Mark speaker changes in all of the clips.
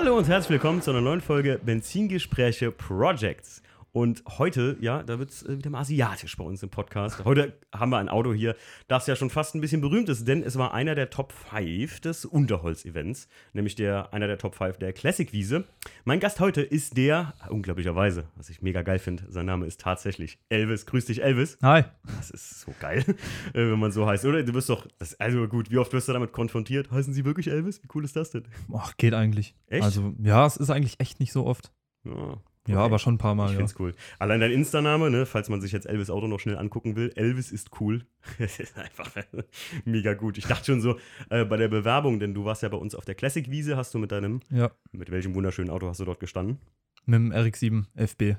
Speaker 1: Hallo und herzlich willkommen zu einer neuen Folge Benzingespräche Projects. Und heute, ja, da wird es äh, wieder mal asiatisch bei uns im Podcast. Heute haben wir ein Auto hier, das ja schon fast ein bisschen berühmt ist, denn es war einer der Top 5 des Unterholz-Events, nämlich der, einer der Top 5 der Classic-Wiese. Mein Gast heute ist der, unglaublicherweise, was ich mega geil finde, sein Name ist tatsächlich Elvis. Grüß dich, Elvis.
Speaker 2: Hi.
Speaker 1: Das ist so geil, äh, wenn man so heißt, oder? Du wirst doch, das, also gut, wie oft wirst du damit konfrontiert? Heißen sie wirklich Elvis? Wie cool ist das denn?
Speaker 2: Ach, geht eigentlich.
Speaker 1: Echt?
Speaker 2: Also, ja, es ist eigentlich echt nicht so oft.
Speaker 1: Ja,
Speaker 2: Ja,
Speaker 1: okay.
Speaker 2: aber schon ein paar Mal,
Speaker 1: Ich
Speaker 2: ja.
Speaker 1: find's cool. Allein dein Insta-Name, ne, falls man sich jetzt Elvis Auto noch schnell angucken will, Elvis ist cool. Es ist einfach mega gut. Ich dachte schon so, äh, bei der Bewerbung, denn du warst ja bei uns auf der Classic-Wiese, hast du mit deinem,
Speaker 2: Ja.
Speaker 1: mit welchem wunderschönen Auto hast du dort gestanden?
Speaker 2: Mit dem RX-7 FB.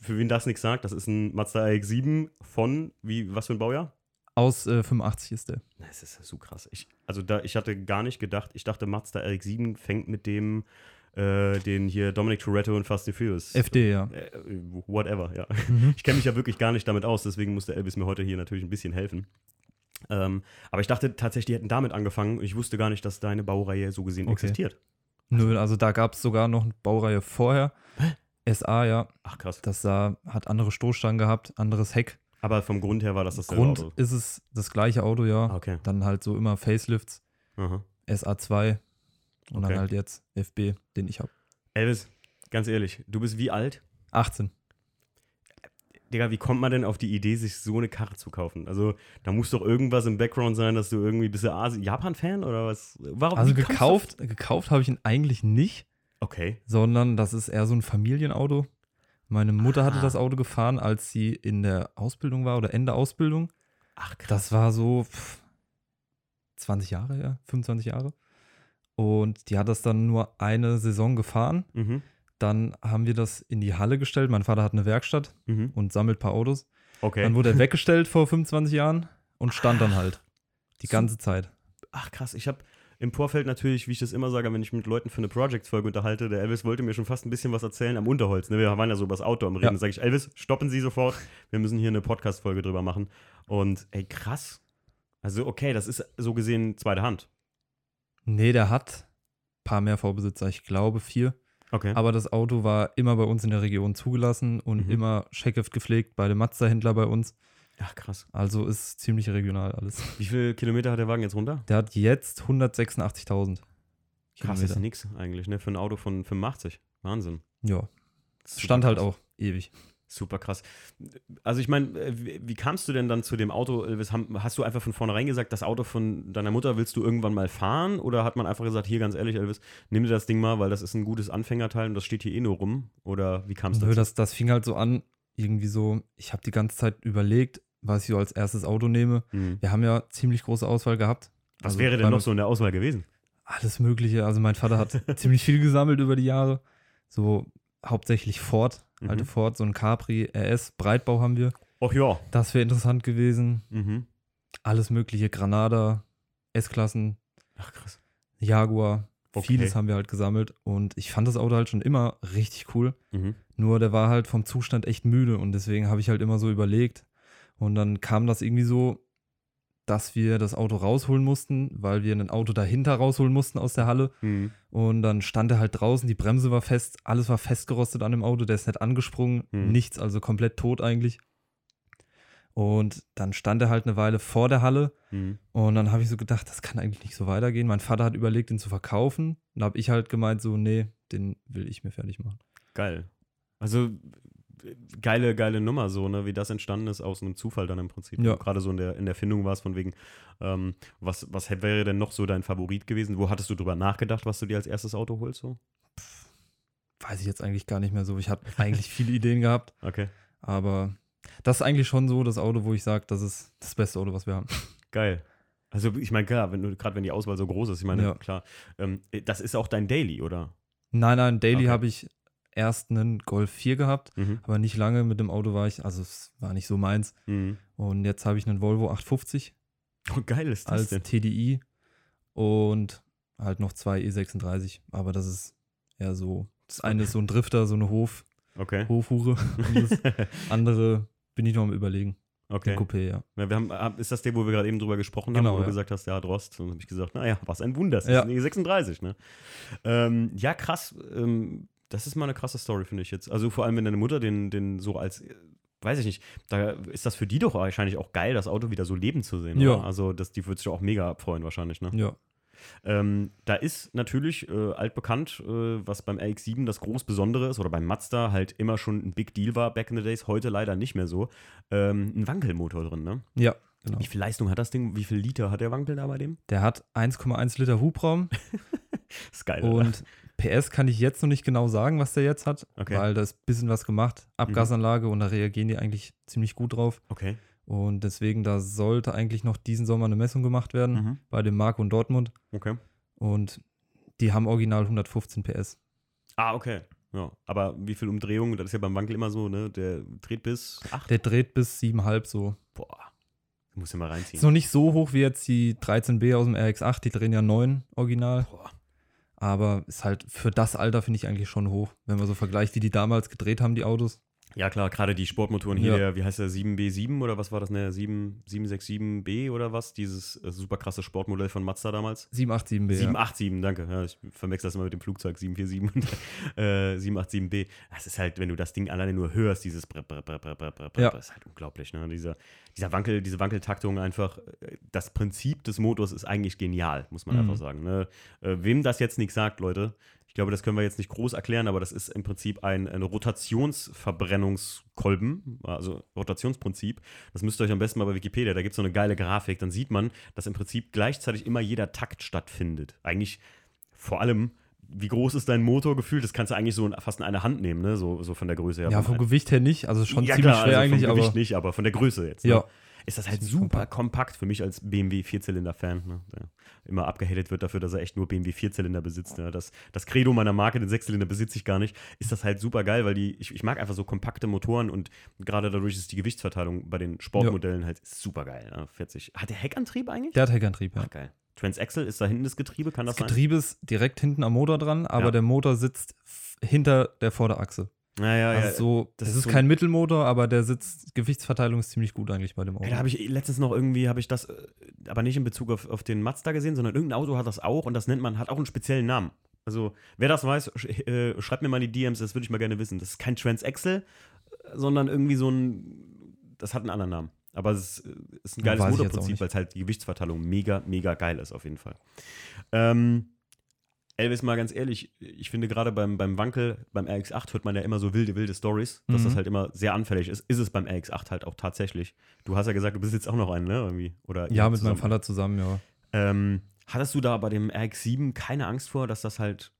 Speaker 1: Für wen das nichts sagt, das ist ein Mazda RX-7 von, wie, was für ein Baujahr?
Speaker 2: Aus äh, 85 ist der.
Speaker 1: Das ist so krass. Ich, also da, ich hatte gar nicht gedacht, ich dachte Mazda RX-7 fängt mit dem, äh, den hier Dominic Toretto und Fast and Furious.
Speaker 2: FD, ja.
Speaker 1: Äh, whatever, ja.
Speaker 2: Mhm.
Speaker 1: Ich kenne mich ja wirklich gar nicht damit aus, deswegen musste Elvis mir heute hier natürlich ein bisschen helfen. Ähm, aber ich dachte tatsächlich, die hätten damit angefangen und ich wusste gar nicht, dass deine Baureihe so gesehen
Speaker 2: Okay.
Speaker 1: existiert.
Speaker 2: Nö, also da gab es sogar noch eine Baureihe vorher. SA, ja.
Speaker 1: Ach krass.
Speaker 2: Das sah, hat andere Stoßstangen gehabt, anderes Heck.
Speaker 1: Aber vom Grund her war das das
Speaker 2: Grund
Speaker 1: Auto.
Speaker 2: ist es das gleiche Auto, ja.
Speaker 1: Ah, Okay.
Speaker 2: Dann halt so immer Facelifts,
Speaker 1: Aha.
Speaker 2: SA2 und
Speaker 1: Okay.
Speaker 2: dann halt jetzt FB, den ich habe.
Speaker 1: Elvis, ganz ehrlich, du bist wie alt?
Speaker 2: 18.
Speaker 1: Digga, wie kommt man denn auf die Idee, sich so eine Karre zu kaufen? Also, da muss doch irgendwas im Background sein, dass du irgendwie bist du Japan-Fan oder was? Warum?
Speaker 2: Also gekauft, gekauft habe ich ihn eigentlich nicht.
Speaker 1: Okay.
Speaker 2: sondern das ist eher so ein Familienauto. Meine Mutter hatte
Speaker 1: Ah.
Speaker 2: das Auto gefahren, als sie in der Ausbildung war oder Ende Ausbildung.
Speaker 1: Ach krass.
Speaker 2: Das war so pff, 20 Jahre her, 25 Jahre. Und die hat das dann nur eine Saison gefahren.
Speaker 1: Mhm.
Speaker 2: Dann haben wir das in die Halle gestellt. Mein Vater hat eine Werkstatt
Speaker 1: Mhm.
Speaker 2: und sammelt ein paar Autos.
Speaker 1: Okay.
Speaker 2: Dann wurde er weggestellt vor 25 Jahren und stand dann halt die ganze Zeit.
Speaker 1: Ach krass, ich habe im Vorfeld natürlich, wie ich das immer sage, wenn ich mit Leuten für eine Projects-Folge unterhalte, der Elvis wollte mir schon fast ein bisschen was erzählen am Unterholz. Ne? Wir waren ja so über das Auto am Reden.
Speaker 2: Ja.
Speaker 1: Sage ich, Elvis, stoppen Sie sofort. Wir müssen hier eine Podcast-Folge drüber machen. Und ey, krass. Also, okay, das ist so gesehen zweite Hand.
Speaker 2: Nee, der hat ein paar mehr Vorbesitzer, ich glaube vier.
Speaker 1: Okay.
Speaker 2: Aber das Auto war immer bei uns in der Region zugelassen und
Speaker 1: Mhm.
Speaker 2: immer Checkheft gepflegt bei dem Mazda-Händler bei uns.
Speaker 1: Ach krass.
Speaker 2: Also ist ziemlich regional alles.
Speaker 1: Wie viele Kilometer hat der Wagen jetzt runter?
Speaker 2: Der hat jetzt 186.000
Speaker 1: Krass, das ist
Speaker 2: Kilometer.
Speaker 1: nix eigentlich, ne? Für ein Auto von 85. Wahnsinn.
Speaker 2: Ja, stand halt auch ewig.
Speaker 1: Super krass. Also ich meine, äh, wie, wie kamst du denn dann zu dem Auto, Elvis? Hast du einfach von vornherein gesagt, das Auto von deiner Mutter willst du irgendwann mal fahren? Oder hat man einfach gesagt, hier ganz ehrlich, Elvis, nimm dir das Ding mal, weil das ist ein gutes Anfängerteil und das steht hier eh nur rum? Oder wie kam es dazu?
Speaker 2: das, das fing halt so an, irgendwie so, ich habe die ganze Zeit überlegt, was ich so als erstes Auto nehme.
Speaker 1: Hm.
Speaker 2: Wir haben ja ziemlich große Auswahl gehabt.
Speaker 1: Was
Speaker 2: Also
Speaker 1: wäre denn noch so in der Auswahl gewesen?
Speaker 2: Alles Mögliche. Also mein Vater hat ziemlich viel gesammelt über die Jahre. So hauptsächlich Ford, alte
Speaker 1: Mhm.
Speaker 2: Ford, so ein Capri, RS, Breitbau haben wir.
Speaker 1: Och ja.
Speaker 2: Das wäre interessant gewesen.
Speaker 1: Mhm.
Speaker 2: Alles mögliche, Granada, S-Klassen,
Speaker 1: Ach krass.
Speaker 2: Jaguar,
Speaker 1: Okay.
Speaker 2: vieles haben wir halt gesammelt und ich fand das Auto halt schon immer richtig cool.
Speaker 1: Mhm.
Speaker 2: Nur der war halt vom Zustand echt müde und deswegen habe ich halt immer so überlegt und dann kam das irgendwie so, dass wir das Auto rausholen mussten, weil wir ein Auto dahinter rausholen mussten aus der Halle
Speaker 1: Mhm.
Speaker 2: und dann stand er halt draußen, die Bremse war fest, alles war festgerostet an dem Auto, der ist nicht angesprungen,
Speaker 1: Hm.
Speaker 2: nichts, also komplett tot eigentlich. Und dann stand er halt eine Weile vor der Halle
Speaker 1: Mhm.
Speaker 2: und dann habe ich so gedacht, das kann eigentlich nicht so weitergehen. Mein Vater hat überlegt, ihn zu verkaufen. Und da habe ich halt gemeint, so, nee, den will ich mir fertig machen.
Speaker 1: Geil. Also geile, geile Nummer, so, ne, wie das entstanden ist aus einem Zufall dann im Prinzip.
Speaker 2: Ja.
Speaker 1: Gerade so in der, in der Findung war es von wegen, ähm, was, was wäre denn noch so dein Favorit gewesen? Wo hattest du drüber nachgedacht, was du dir als erstes Auto holst? So?
Speaker 2: Weiß ich jetzt eigentlich gar nicht mehr so. Ich habe eigentlich viele Ideen gehabt,
Speaker 1: Okay.
Speaker 2: aber das ist eigentlich schon so das Auto, wo ich sage, das ist das beste Auto, was wir haben.
Speaker 1: Geil. Also ich meine, klar, wenn du, gerade wenn die Auswahl so groß ist, ich meine,
Speaker 2: Ja.
Speaker 1: klar, ähm, das ist auch dein Daily, oder?
Speaker 2: Nein, nein, Daily
Speaker 1: Okay.
Speaker 2: habe ich erst einen Golf 4 gehabt,
Speaker 1: Mhm.
Speaker 2: aber nicht lange mit dem Auto war ich, also es war nicht so meins.
Speaker 1: Mhm.
Speaker 2: Und jetzt habe ich einen Volvo 850
Speaker 1: Oh, geil ist das
Speaker 2: als
Speaker 1: denn?
Speaker 2: TDI und halt noch zwei E36, aber das ist eher so, das eine ist so ein Drifter, so eine Hof,
Speaker 1: Okay.
Speaker 2: Hofhure und das andere bin ich noch am überlegen.
Speaker 1: Okay.
Speaker 2: Den Coupé, ja.
Speaker 1: Ja, wir haben, ah, ist das der, wo wir gerade eben drüber gesprochen
Speaker 2: Genau,
Speaker 1: haben, wo du
Speaker 2: ja.
Speaker 1: gesagt hast, ja, Drost? Und dann habe ich gesagt, naja, was ein Wunder, das
Speaker 2: Ja.
Speaker 1: ist nee, 36, ne? Ähm, ja, krass. Ähm, das ist mal eine krasse Story, finde ich jetzt. Also vor allem, wenn deine Mutter den, den so als, weiß ich nicht, da ist das für die doch wahrscheinlich auch geil, das Auto wieder so leben zu sehen.
Speaker 2: Ja.
Speaker 1: Oder? Also das, die würde sich auch mega freuen wahrscheinlich, ne?
Speaker 2: Ja.
Speaker 1: Ähm, da ist natürlich äh, altbekannt, äh, was beim RX-7 das groß Besondere ist oder beim Mazda halt immer schon ein Big Deal war, back in the days, heute leider nicht mehr so. Ähm, ein Wankelmotor drin, ne?
Speaker 2: Ja, genau.
Speaker 1: Wie viel Leistung hat das Ding? Wie viel Liter hat der Wankel da bei dem?
Speaker 2: Der hat 1,1 Liter Hubraum
Speaker 1: ist geil. oder?
Speaker 2: und PS kann ich jetzt noch nicht genau sagen, was der jetzt hat,
Speaker 1: Okay.
Speaker 2: weil da ist ein bisschen was gemacht. Abgasanlage und da reagieren die eigentlich ziemlich gut drauf.
Speaker 1: Okay.
Speaker 2: Und deswegen, da sollte eigentlich noch diesen Sommer eine Messung gemacht werden
Speaker 1: Mhm.
Speaker 2: bei dem Marco in Dortmund.
Speaker 1: Okay.
Speaker 2: Und die haben original 115 PS.
Speaker 1: Ah, okay. Ja, aber wie viel Umdrehungen? Das ist ja beim Wankel immer so, ne? Der dreht bis 8.
Speaker 2: Der dreht bis 7,5 so.
Speaker 1: Boah. Muss ja mal
Speaker 2: Ist
Speaker 1: reinziehen.
Speaker 2: noch nicht so hoch wie jetzt die 13B aus dem RX8, die drehen ja 9 original.
Speaker 1: Boah.
Speaker 2: Aber ist halt für das Alter finde ich eigentlich schon hoch, wenn man so vergleicht, wie die damals gedreht haben, die Autos.
Speaker 1: Ja, klar, gerade die Sportmotoren hier,
Speaker 2: Ja.
Speaker 1: der, wie heißt der, 7B7 oder was war das, ne? 7, 767B oder was? Dieses äh, super krasse Sportmodell von Mazda damals.
Speaker 2: 787B. Ja.
Speaker 1: 787, danke. Ja, ich verwechsel das immer mit dem Flugzeug 747 und äh, 787B. Das ist halt, wenn du das Ding alleine nur hörst, dieses Brr, Brr, Brr, Brr, Brr, Brr,
Speaker 2: Ja.
Speaker 1: das ist halt unglaublich. Ne? Dieser, dieser Wankel, diese Wankeltaktung einfach, äh, das Prinzip des Motors ist eigentlich genial, muss man
Speaker 2: Mhm.
Speaker 1: einfach sagen. Ne? Äh, wem das jetzt nichts sagt, Leute, ich glaube, das können wir jetzt nicht groß erklären, aber das ist im Prinzip ein, ein Rotationsverbrennungskolben, also Rotationsprinzip. Das müsst ihr euch am besten mal bei Wikipedia, da gibt es so eine geile Grafik, dann sieht man, dass im Prinzip gleichzeitig immer jeder Takt stattfindet. Eigentlich vor allem, wie groß ist dein Motor gefühlt? Das kannst du eigentlich so fast in eine Hand nehmen, ne? so, so von der Größe her.
Speaker 2: Ja, vom Gewicht her nicht, also schon
Speaker 1: ja,
Speaker 2: ziemlich
Speaker 1: klar,
Speaker 2: schwer
Speaker 1: also
Speaker 2: eigentlich,
Speaker 1: vom Gewicht
Speaker 2: aber
Speaker 1: nicht, aber von der Größe jetzt. Ne?
Speaker 2: ja,
Speaker 1: Ist das halt super kompakt. für mich als BMW Vierzylinder-Fan, ne? der immer abgehatet wird dafür, dass er echt nur BMW Vierzylinder besitzt. Ne? Das, das Credo meiner Marke, den Sechszylinder besitze ich gar nicht, ist das halt super geil, weil die, ich, ich mag einfach so kompakte Motoren und gerade dadurch ist die Gewichtsverteilung bei den Sportmodellen halt super geil. Ne? 40. Hat der Heckantrieb eigentlich?
Speaker 2: der hat Heckantrieb, ja.
Speaker 1: Ach, geil. Transaxle ist da hinten das Getriebe, kann das,
Speaker 2: Das Getriebe ist direkt hinten am Motor dran, aber
Speaker 1: Ja.
Speaker 2: der Motor sitzt hinter der Vorderachse.
Speaker 1: Naja, ja,
Speaker 2: also so,
Speaker 1: das
Speaker 2: das
Speaker 1: ist so-
Speaker 2: kein Mittelmotor, aber der sitzt, Gewichtsverteilung ist ziemlich gut eigentlich bei dem Auto.
Speaker 1: Ey, da habe ich letztens noch irgendwie, habe ich das, äh, aber nicht in Bezug auf, auf den Mazda gesehen, sondern irgendein Auto hat das auch und das nennt man, hat auch einen speziellen Namen. Also, wer das weiß, sch äh, schreibt mir mal die DMs, das würde ich mal gerne wissen. Das ist kein Transaxle, sondern irgendwie so ein, das hat einen anderen Namen. Aber es ist, äh, ist ein
Speaker 2: Ja,
Speaker 1: geiles
Speaker 2: auch
Speaker 1: Motorprinzip, weil es halt die Gewichtsverteilung mega, mega geil ist, auf jeden Fall. Ähm, Elvis, mal ganz ehrlich, ich finde gerade beim, beim Wankel, beim RX8 hört man ja immer so wilde, wilde Stories, dass
Speaker 2: Mhm.
Speaker 1: das halt immer sehr anfällig ist. Ist es beim RX8 halt auch tatsächlich. Du hast ja gesagt, du besitzt auch noch einen, ne? Irgendwie. Oder
Speaker 2: ja, mit meinem
Speaker 1: zusammen.
Speaker 2: Vater zusammen, ja.
Speaker 1: Ähm, hattest du da bei dem RX7 keine Angst vor, dass das halt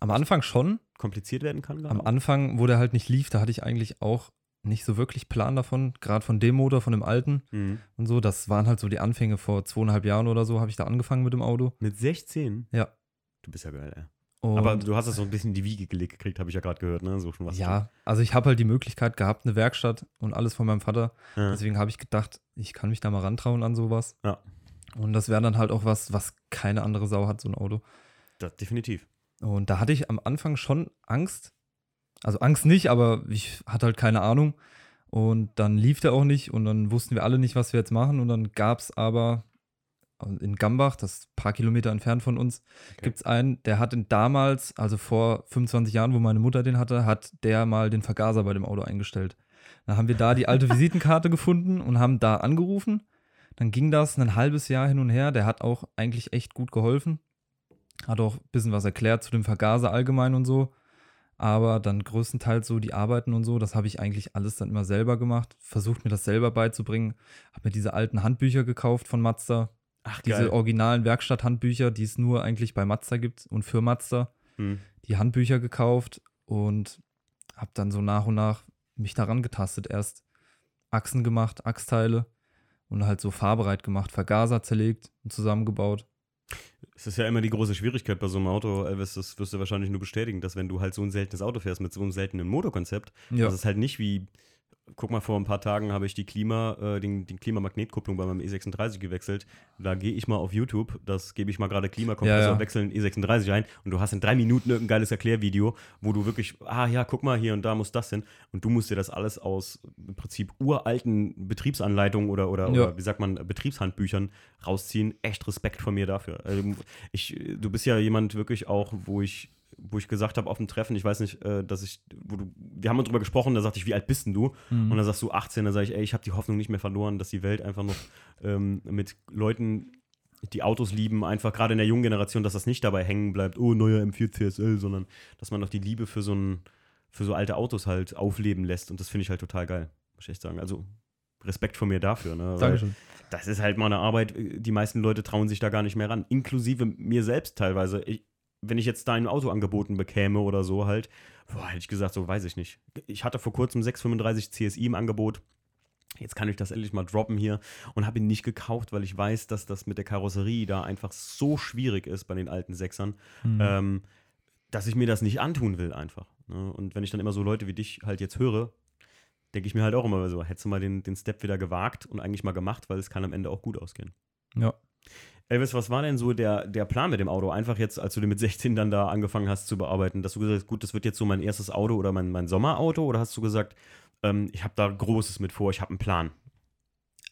Speaker 2: Am Anfang schon.
Speaker 1: kompliziert werden kann?
Speaker 2: Am Anfang, wo der halt nicht lief, da hatte ich eigentlich auch nicht so wirklich Plan davon, gerade von dem Motor, von dem alten
Speaker 1: Mhm.
Speaker 2: und so. Das waren halt so die Anfänge vor zweieinhalb Jahren oder so, habe ich da angefangen mit dem Auto.
Speaker 1: Mit 16?
Speaker 2: Ja.
Speaker 1: Du bist ja geil, ey.
Speaker 2: Und
Speaker 1: Aber du hast es so ein bisschen in die Wiege gelegt gekriegt, habe ich ja gerade gehört, ne? So schon was.
Speaker 2: ja, also ich habe halt die Möglichkeit gehabt, eine Werkstatt und alles von meinem Vater.
Speaker 1: Ja.
Speaker 2: Deswegen habe ich gedacht, ich kann mich da mal rantrauen an sowas.
Speaker 1: Ja.
Speaker 2: Und das wäre dann halt auch was, was keine andere Sau hat, so ein Auto.
Speaker 1: Das, definitiv.
Speaker 2: Und da hatte ich am Anfang schon Angst. Also Angst nicht, aber ich hatte halt keine Ahnung. Und dann lief der auch nicht und dann wussten wir alle nicht, was wir jetzt machen. Und dann gab es aber in Gambach, das ist ein paar Kilometer entfernt von uns,
Speaker 1: Okay.
Speaker 2: gibt es einen, der hat in damals, also vor 25 Jahren, wo meine Mutter den hatte, hat der mal den Vergaser bei dem Auto eingestellt. Dann haben wir da die alte Visitenkarte gefunden und haben da angerufen. Dann ging das ein halbes Jahr hin und her. Der hat auch eigentlich echt gut geholfen. Hat auch ein bisschen was erklärt zu dem Vergaser allgemein und so. Aber dann größtenteils so die Arbeiten und so, das habe ich eigentlich alles dann immer selber gemacht. Versucht mir das selber beizubringen. Habe mir diese alten Handbücher gekauft von Mazda.
Speaker 1: Ach,
Speaker 2: Diese originalen Werkstatthandbücher, die es nur eigentlich bei Mazda gibt und für Mazda.
Speaker 1: Hm.
Speaker 2: Die Handbücher gekauft und habe dann so nach und nach mich daran getastet. Erst Achsen gemacht, Achsteile und halt so fahrbereit gemacht, Vergaser zerlegt und zusammengebaut.
Speaker 1: Es ist ja immer die große Schwierigkeit bei so einem Auto, Elvis, das wirst du wahrscheinlich nur bestätigen, dass wenn du halt so ein seltenes Auto fährst mit so einem seltenen Motorkonzept,
Speaker 2: Ja,
Speaker 1: das ist halt nicht wie guck mal, vor ein paar Tagen habe ich die Klima, äh, den, die Klimamagnetkupplung bei meinem E36 gewechselt. Da gehe ich mal auf YouTube, das gebe ich mal gerade Klimakompressor,
Speaker 2: Ja, ja.
Speaker 1: wechseln E36 ein und du hast in drei Minuten irgendein geiles Erklärvideo, wo du wirklich, ah ja, guck mal, hier und da muss das hin. Und du musst dir das alles aus im Prinzip uralten Betriebsanleitungen oder, oder,
Speaker 2: Ja.
Speaker 1: oder wie sagt man, Betriebshandbüchern rausziehen. Echt Respekt von mir dafür. Also, ich, du bist ja jemand wirklich auch, wo ich wo ich gesagt habe auf dem Treffen, ich weiß nicht, äh, dass ich, wo du, wir haben uns drüber gesprochen, da sagte ich, wie alt bist denn du?
Speaker 2: Mhm.
Speaker 1: Und dann sagst du 18, dann sage ich, ey, ich habe die Hoffnung nicht mehr verloren, dass die Welt einfach noch ähm, mit Leuten, die Autos lieben, einfach gerade in der jungen Generation, dass das nicht dabei hängen bleibt, oh, neuer M4 CSL, sondern dass man noch die Liebe für so ein, für so alte Autos halt aufleben lässt. Und das finde ich halt total geil, muss ich echt sagen. Also Respekt von mir dafür, ne?
Speaker 2: Dankeschön.
Speaker 1: das ist halt mal eine Arbeit, die meisten Leute trauen sich da gar nicht mehr ran. Inklusive mir selbst teilweise. Ich, wenn ich jetzt da ein Auto angeboten bekäme oder so halt, boah, hätte ich gesagt, so weiß ich nicht. Ich hatte vor kurzem 635 CSI im Angebot. Jetzt kann ich das endlich mal droppen hier und habe ihn nicht gekauft, weil ich weiß, dass das mit der Karosserie da einfach so schwierig ist bei den alten Sechsern,
Speaker 2: Mhm.
Speaker 1: ähm, dass ich mir das nicht antun will einfach. Ne? Und wenn ich dann immer so Leute wie dich halt jetzt höre, denke ich mir halt auch immer so, hättest du mal den, den Step wieder gewagt und eigentlich mal gemacht, weil es kann am Ende auch gut ausgehen.
Speaker 2: Ja.
Speaker 1: Elvis, was war denn so der, der Plan mit dem Auto? Einfach jetzt, als du den mit 16 dann da angefangen hast zu bearbeiten, dass du gesagt hast, gut, das wird jetzt so mein erstes Auto oder mein, mein Sommerauto? Oder hast du gesagt, ähm, ich habe da Großes mit vor, ich habe einen Plan?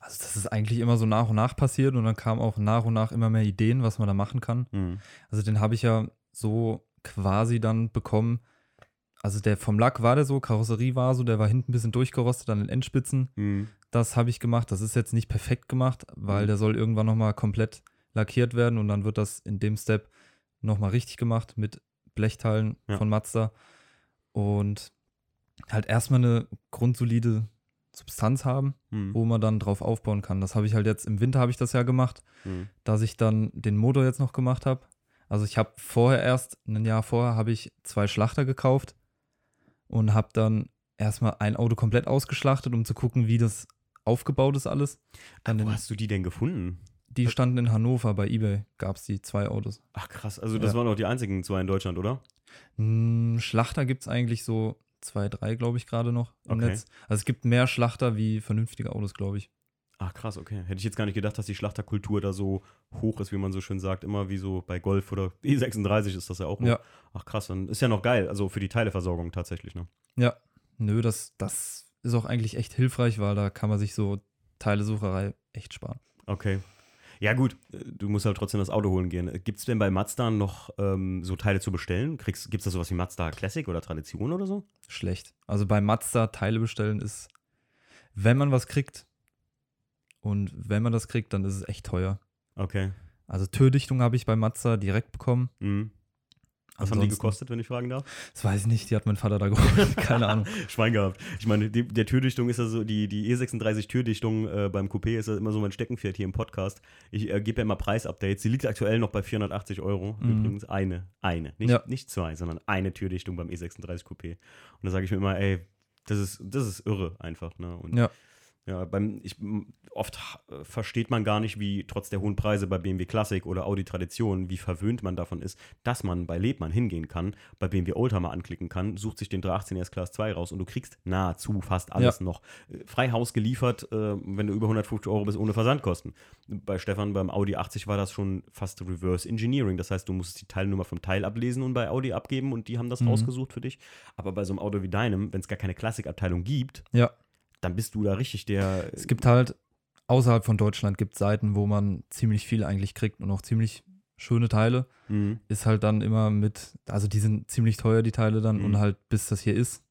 Speaker 2: Also das ist eigentlich immer so nach und nach passiert und dann kamen auch nach und nach immer mehr Ideen, was man da machen kann.
Speaker 1: Mhm.
Speaker 2: Also den habe ich ja so quasi dann bekommen. Also der vom Lack war der so, Karosserie war so, der war hinten ein bisschen durchgerostet an den Endspitzen.
Speaker 1: Mhm.
Speaker 2: Das habe ich gemacht. Das ist jetzt nicht perfekt gemacht, weil
Speaker 1: Mhm.
Speaker 2: der soll irgendwann nochmal komplett lackiert werden und dann wird das in dem Step nochmal richtig gemacht mit Blechteilen
Speaker 1: Ja.
Speaker 2: von Mazda. Und halt erstmal eine grundsolide Substanz haben,
Speaker 1: Mhm.
Speaker 2: wo man dann drauf aufbauen kann. Das habe ich halt jetzt im Winter habe ich das ja gemacht,
Speaker 1: Mhm.
Speaker 2: dass ich dann den Motor jetzt noch gemacht habe. Also ich habe vorher erst, ein Jahr vorher, habe ich zwei Schlachter gekauft und habe dann erstmal ein Auto komplett ausgeschlachtet, um zu gucken, wie das aufgebaut ist alles. Dann
Speaker 1: Wo
Speaker 2: den,
Speaker 1: hast du die denn gefunden?
Speaker 2: Die standen in Hannover bei eBay, gab es die zwei Autos.
Speaker 1: Ach krass, also das
Speaker 2: Ja.
Speaker 1: waren auch die einzigen zwei in Deutschland, oder?
Speaker 2: Hm, Schlachter gibt es eigentlich so zwei, drei, glaube ich, gerade noch im
Speaker 1: Okay.
Speaker 2: Netz. Also es gibt mehr Schlachter wie vernünftige Autos, glaube ich.
Speaker 1: Ach krass, okay. Hätte ich jetzt gar nicht gedacht, dass die Schlachterkultur da so hoch ist, wie man so schön sagt. Immer wie so bei Golf oder E36 ist das ja auch. noch.
Speaker 2: Ja.
Speaker 1: Ach krass, dann ist ja noch geil. Also für die Teileversorgung tatsächlich, ne?
Speaker 2: Ja, nö, das, das ist auch eigentlich echt hilfreich, weil da kann man sich so Teilesucherei echt sparen.
Speaker 1: Okay. Ja, gut, äh, du musst halt trotzdem das Auto holen gehen. Gibt es denn bei Mazda noch ähm, so Teile zu bestellen? Gibt es da sowas wie Mazda Classic oder Tradition oder so?
Speaker 2: Schlecht. Also bei Mazda Teile bestellen ist, wenn man was kriegt und wenn man das kriegt, dann ist es echt teuer.
Speaker 1: Okay.
Speaker 2: Also Türdichtung habe ich bei Mazda direkt bekommen.
Speaker 1: Mhm. Was haben die
Speaker 2: Ansonsten-
Speaker 1: gekostet, wenn ich fragen darf?
Speaker 2: Das weiß ich nicht, die hat mein Vater da geholt. Keine Ahnung.
Speaker 1: Schwein gehabt. Ich meine, die, der Türdichtung ist ja so, die, die E36-Türdichtung äh, beim Coupé ist ja immer so mein Steckenpferd hier im Podcast. Ich äh, gebe ja immer Preisupdates. Die liegt aktuell noch bei 480 Euro.
Speaker 2: Mhm.
Speaker 1: Übrigens eine, eine. Nicht,
Speaker 2: Ja.
Speaker 1: nicht zwei, sondern eine Türdichtung beim E36 Coupé. Und da sage ich mir immer, ey, das ist, das ist irre einfach. Ne? Und
Speaker 2: Ja.
Speaker 1: Ja, beim, ich, oft äh, versteht man gar nicht, wie trotz der hohen Preise bei BMW Classic oder Audi Tradition, wie verwöhnt man davon ist, dass man bei Lebmann hingehen kann, bei BMW Oldtimer anklicken kann, sucht sich den 318 S Class 2 raus und du kriegst nahezu fast alles noch. Äh, Frei Haus geliefert, äh, wenn du über 150 Euro bist, ohne Versandkosten. Bei Stefan beim Audi 80 war das schon fast Reverse Engineering. Das heißt, du musst die Teilnummer vom Teil ablesen und bei Audi abgeben und die haben das
Speaker 2: Mhm.
Speaker 1: rausgesucht für dich. Aber bei so einem Auto wie deinem, wenn es gar keine Klassikabteilung gibt,
Speaker 2: Ja.
Speaker 1: Dann bist du da richtig der.
Speaker 2: Es gibt halt, außerhalb von Deutschland gibt es Seiten, wo man ziemlich viel eigentlich kriegt und auch ziemlich schöne Teile.
Speaker 1: Mhm.
Speaker 2: Ist halt dann immer mit, also die sind ziemlich teuer, die Teile dann,
Speaker 1: Mhm.
Speaker 2: und halt bis das hier ist.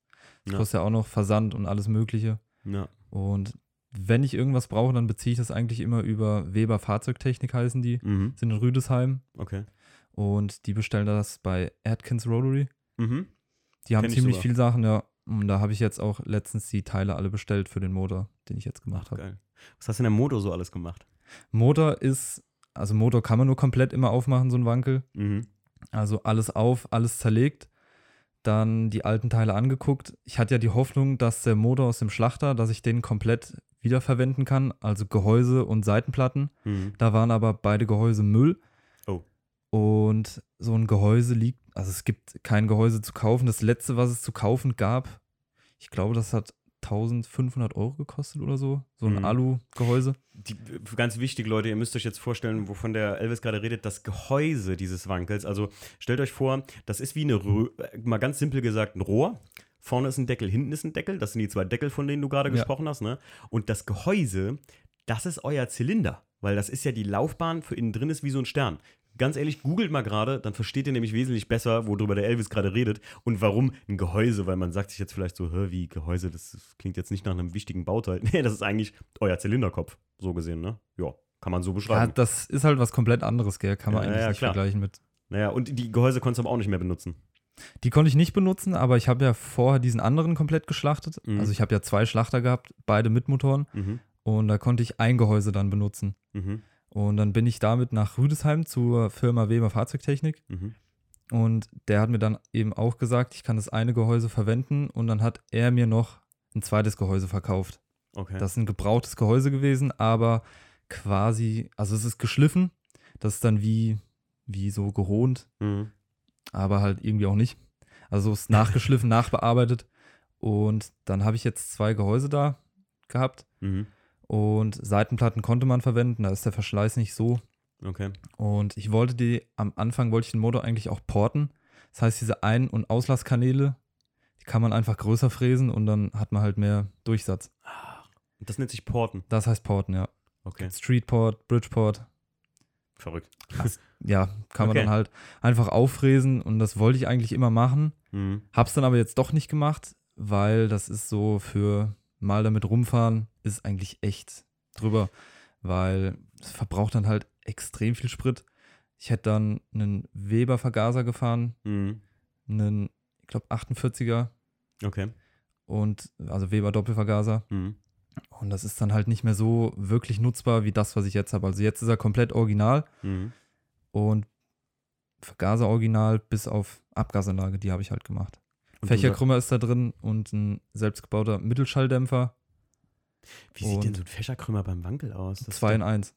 Speaker 2: Das
Speaker 1: Ja.
Speaker 2: kostet ja auch noch Versand und alles Mögliche.
Speaker 1: Ja.
Speaker 2: Und wenn ich irgendwas brauche, dann beziehe ich das eigentlich immer über Weber Fahrzeugtechnik heißen die.
Speaker 1: Mhm.
Speaker 2: Sind in Rüdesheim
Speaker 1: Okay.
Speaker 2: und die bestellen das bei Atkins Rotary.
Speaker 1: Mhm.
Speaker 2: Die haben
Speaker 1: Kenn ich
Speaker 2: ziemlich viele Sachen, ja. Und da habe ich jetzt auch letztens die Teile alle bestellt für den Motor, den ich jetzt gemacht habe.
Speaker 1: Was hast du in der Motor so alles gemacht?
Speaker 2: Motor ist, also Motor kann man nur komplett immer aufmachen, so ein Wankel.
Speaker 1: Mhm.
Speaker 2: Also alles auf, alles zerlegt. Dann die alten Teile angeguckt. Ich hatte ja die Hoffnung, dass der Motor aus dem Schlachter, dass ich den komplett wiederverwenden kann, also Gehäuse und Seitenplatten.
Speaker 1: Mhm.
Speaker 2: Da waren aber beide Gehäuse Müll. Und so ein Gehäuse liegt, also es gibt kein Gehäuse zu kaufen. Das letzte, was es zu kaufen gab, ich glaube, das hat 1500 Euro gekostet oder so. So ein
Speaker 1: Mhm.
Speaker 2: Alu-Gehäuse.
Speaker 1: Die, ganz wichtig, Leute, ihr müsst euch jetzt vorstellen, wovon der Elvis gerade redet, das Gehäuse dieses Wankels. Also stellt euch vor, das ist wie eine, Rö äh, mal ganz simpel gesagt, ein Rohr. Vorne ist ein Deckel, hinten ist ein Deckel. Das sind die zwei Deckel, von denen du gerade
Speaker 2: Ja.
Speaker 1: gesprochen hast. Ne? Und das Gehäuse, das ist euer Zylinder. Weil das ist ja die Laufbahn, für innen drin ist wie so ein Stern. Ganz ehrlich, googelt mal gerade, dann versteht ihr nämlich wesentlich besser, worüber der Elvis gerade redet und warum ein Gehäuse, weil man sagt sich jetzt vielleicht so, Hä, wie Gehäuse, das, klingt jetzt nicht nach einem wichtigen Bauteil. Nee, das ist eigentlich euer Zylinderkopf, so gesehen, ne? Ja, kann man so
Speaker 2: Ja,
Speaker 1: beschreiben.
Speaker 2: das ist halt was komplett anderes, gell? Kann man
Speaker 1: Ja,
Speaker 2: eigentlich
Speaker 1: ja,
Speaker 2: nicht
Speaker 1: klar.
Speaker 2: vergleichen mit.
Speaker 1: naja, und die Gehäuse konntest du aber auch nicht mehr benutzen.
Speaker 2: Die konnte ich nicht benutzen, aber ich habe ja vorher diesen anderen komplett geschlachtet.
Speaker 1: Mhm.
Speaker 2: Also ich habe ja zwei Schlachter gehabt, beide mit Motoren.
Speaker 1: Mhm.
Speaker 2: Und da konnte ich ein Gehäuse dann benutzen.
Speaker 1: Mhm.
Speaker 2: Und dann bin ich damit nach Rüdesheim zur Firma Weber Fahrzeugtechnik.
Speaker 1: Mhm.
Speaker 2: Und der hat mir dann eben auch gesagt, ich kann das eine Gehäuse verwenden. Und dann hat er mir noch ein zweites Gehäuse verkauft.
Speaker 1: Okay.
Speaker 2: Das ist ein gebrauchtes Gehäuse gewesen, aber quasi, also es ist geschliffen. Das ist dann wie, wie so gehohnt,
Speaker 1: mhm.
Speaker 2: aber halt irgendwie auch nicht. Also es ist nachgeschliffen, nachbearbeitet. Und dann habe ich jetzt zwei Gehäuse da gehabt.
Speaker 1: Mhm.
Speaker 2: Und Seitenplatten konnte man verwenden, da ist der Verschleiß nicht so.
Speaker 1: Okay.
Speaker 2: Und ich wollte die, am Anfang wollte ich den Motor eigentlich auch porten. Das heißt, diese Ein- und Auslasskanäle, die kann man einfach größer fräsen und dann hat man halt mehr Durchsatz.
Speaker 1: Und Das nennt sich Porten.
Speaker 2: Das heißt porten, ja.
Speaker 1: Okay.
Speaker 2: Streetport, Bridgeport,
Speaker 1: Verrückt.
Speaker 2: ja, kann man
Speaker 1: Okay.
Speaker 2: dann halt einfach auffräsen und das wollte ich eigentlich immer machen.
Speaker 1: Mhm.
Speaker 2: Hab's dann aber jetzt doch nicht gemacht, weil das ist so für mal damit rumfahren, ist eigentlich echt drüber, weil es verbraucht dann halt extrem viel Sprit. Ich hätte dann einen Weber-Vergaser gefahren,
Speaker 1: Mhm.
Speaker 2: einen, ich glaube, 48er
Speaker 1: Okay.
Speaker 2: und also Weber Doppelvergaser.
Speaker 1: Mhm.
Speaker 2: Und das ist dann halt nicht mehr so wirklich nutzbar wie das, was ich jetzt habe. Also jetzt ist er komplett original
Speaker 1: Mhm.
Speaker 2: und Vergaser original bis auf Abgasanlage, die habe ich halt gemacht.
Speaker 1: Und
Speaker 2: Fächerkrümmer ist da drin und ein selbstgebauter Mittelschalldämpfer.
Speaker 1: Wie sieht denn so ein Fächerkrümmer beim Wankel aus? Das
Speaker 2: 2 in 1.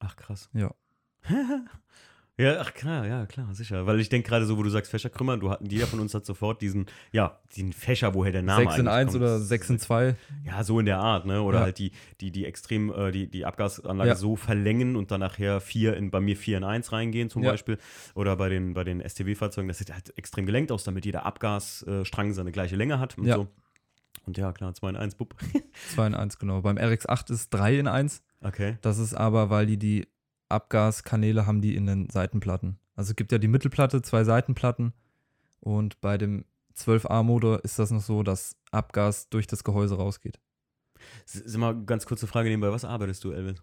Speaker 1: Ach, krass.
Speaker 2: Ja.
Speaker 1: ja, ach klar, ja, klar, sicher. Weil ich denke gerade so, wo du sagst Fächerkrümmer, du, hat- jeder von uns hat sofort diesen, ja, diesen Fächer, woher der Name
Speaker 2: 6 in
Speaker 1: eigentlich
Speaker 2: 1
Speaker 1: kommt.
Speaker 2: oder 6 in 2.
Speaker 1: Ja, so in der Art, ne? Oder
Speaker 2: Ja.
Speaker 1: halt die, die, die extrem, äh, die, die Abgasanlage
Speaker 2: Ja.
Speaker 1: so verlängern und dann nachher vier in, bei mir 4 in 1 reingehen zum
Speaker 2: Ja.
Speaker 1: Beispiel. Oder bei den, bei den STW-Fahrzeugen, das sieht halt extrem gelenkt aus, damit jeder Abgasstrang seine gleiche Länge hat und
Speaker 2: Ja.
Speaker 1: so. Und ja, klar, 2 in 1, bupp.
Speaker 2: 2 in 1, genau. Beim RX8 ist 3 in 1.
Speaker 1: Okay.
Speaker 2: Das ist aber, weil die die Abgaskanäle haben die in den Seitenplatten. Also es gibt ja die Mittelplatte, zwei Seitenplatten. Und bei dem 12A-Motor ist das noch so, dass Abgas durch das Gehäuse rausgeht.
Speaker 1: S- Sag mal, ganz kurze Frage nebenbei, was arbeitest du, Elvis?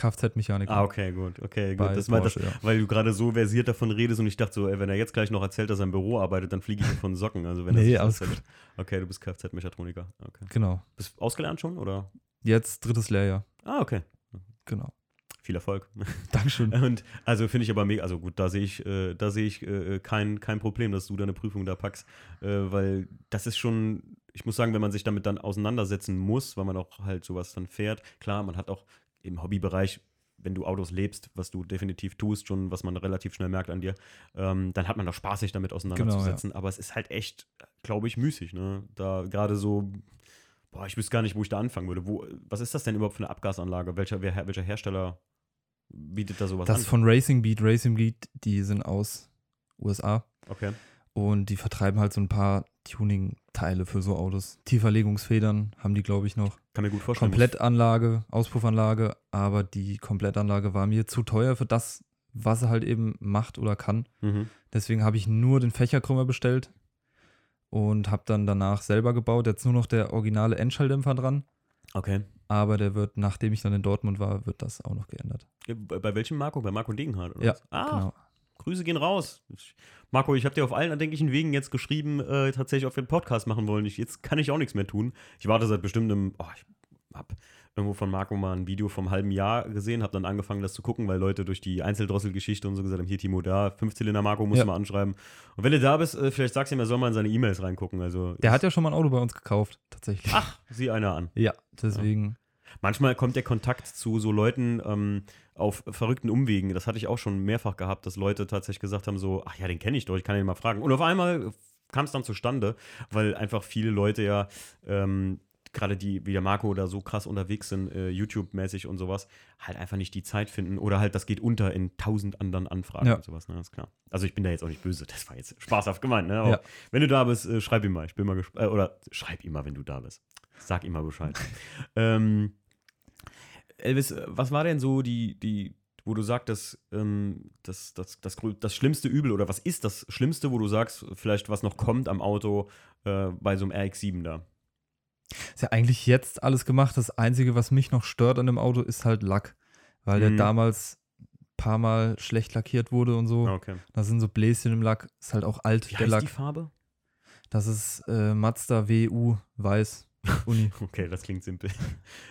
Speaker 2: Kfz-Mechaniker.
Speaker 1: Ah, okay, gut, okay, gut. Das war das,
Speaker 2: Porsche, ja.
Speaker 1: weil du gerade so versiert davon redest und ich dachte so, ey, wenn er jetzt gleich noch erzählt, dass er im Büro arbeitet, dann fliege ich von Socken. Also wenn er
Speaker 2: Nee,
Speaker 1: sich
Speaker 2: alles
Speaker 1: erzählt. Okay, du bist Kfz-Mechatroniker. Okay.
Speaker 2: Genau.
Speaker 1: Bist du ausgelernt schon oder?
Speaker 2: Jetzt drittes Lehrjahr.
Speaker 1: Ah, okay.
Speaker 2: Genau.
Speaker 1: Viel Erfolg.
Speaker 2: Dankeschön.
Speaker 1: Und also finde ich aber mega, also gut, da sehe ich, äh, da sehe ich äh, kein, kein Problem, dass du deine Prüfung da packst, äh, weil das ist schon, ich muss sagen, wenn man sich damit dann auseinandersetzen muss, weil man auch halt sowas dann fährt, klar, man hat auch im Hobbybereich, wenn du Autos lebst, was du definitiv tust, schon, was man relativ schnell merkt an dir, ähm, dann hat man auch Spaß, sich damit auseinanderzusetzen. Aber es ist halt echt, glaube ich, müßig, ne? Da gerade so, boah, ich wüsste gar nicht, wo ich da anfangen würde. Wo, was ist das denn überhaupt für eine Abgasanlage? Welcher, wer, welcher Hersteller bietet da sowas
Speaker 2: Das
Speaker 1: an?
Speaker 2: von Racing Beat. Racing Beat, die sind aus USA.
Speaker 1: Okay.
Speaker 2: Und die vertreiben halt so ein paar Tuning-Teile für so Autos. Tieferlegungsfedern haben die, glaube ich, noch.
Speaker 1: Kann mir gut vorstellen.
Speaker 2: Komplettanlage, Auspuffanlage, aber die Komplettanlage war mir zu teuer für das, was er halt eben macht oder kann.
Speaker 1: Mhm.
Speaker 2: Deswegen habe ich nur den Fächerkrümmer bestellt und habe dann danach selber gebaut. Jetzt nur noch der originale Endschalldämpfer dran,
Speaker 1: Okay.
Speaker 2: aber der wird, nachdem ich dann in Dortmund war, wird das auch noch geändert.
Speaker 1: Bei welchem Marco? Bei Marco Degenhardt? Oder
Speaker 2: Ja,
Speaker 1: was? Ah,
Speaker 2: genau.
Speaker 1: Grüße gehen raus. Marco, ich habe dir auf allen erdenklichen Wegen jetzt geschrieben, äh, tatsächlich, ob wir einen Podcast machen wollen. Ich, jetzt kann ich auch nichts mehr tun. Ich warte seit bestimmt einem, oh, ich habe irgendwo von Marco mal ein Video vom halben Jahr gesehen, habe dann angefangen, das zu gucken, weil Leute durch die Einzeldrosselgeschichte und so gesagt haben, hier Timo da, Fünfzylinder Marco, musst
Speaker 2: Ja.
Speaker 1: mal anschreiben. Und wenn du da bist, äh, vielleicht sagst du ihm, er soll mal in seine E-Mails reingucken. Also,
Speaker 2: Der hat ja schon mal ein Auto bei uns gekauft, tatsächlich.
Speaker 1: ach, sieh einer an.
Speaker 2: Ja, deswegen.
Speaker 1: Manchmal kommt der Kontakt zu so Leuten ähm, auf verrückten Umwegen. Das hatte ich auch schon mehrfach gehabt, dass Leute tatsächlich gesagt haben: so, ach ja, den kenne ich doch, ich kann ihn mal fragen. Und auf einmal kam es dann zustande, weil einfach viele Leute ja ähm, gerade die, wie der Marco da so krass unterwegs sind, äh, YouTube-mäßig und sowas, halt einfach nicht die Zeit finden oder halt das geht unter in tausend anderen Anfragen
Speaker 2: Ja.
Speaker 1: und sowas, ne, ist klar. Also ich bin da jetzt auch nicht böse, das war jetzt spaßhaft gemeint, ne? Aber
Speaker 2: Ja.
Speaker 1: wenn du da bist, äh, schreib ihm mal, ich bin mal gespannt, äh, oder schreib ihm mal, wenn du da bist. Sag ihm mal Bescheid. ähm, Elvis, äh, was war denn so die, die, wo du sagtest, ähm, das, das, das, das schlimmste Übel oder was ist das Schlimmste, wo du sagst, vielleicht was noch kommt am Auto äh, bei so einem RX-7 da?
Speaker 2: Ist ja eigentlich jetzt alles gemacht. Das Einzige, was mich noch stört an dem Auto, ist halt Lack. Weil der
Speaker 1: Mhm.
Speaker 2: damals ein paar Mal schlecht lackiert wurde und so.
Speaker 1: Okay.
Speaker 2: Da sind so Bläschen im Lack. Ist halt auch alt,
Speaker 1: Wie
Speaker 2: der
Speaker 1: heißt
Speaker 2: Lack.
Speaker 1: die Farbe?
Speaker 2: Das ist äh, Mazda WU Weiß Uni.
Speaker 1: Okay, das klingt simpel.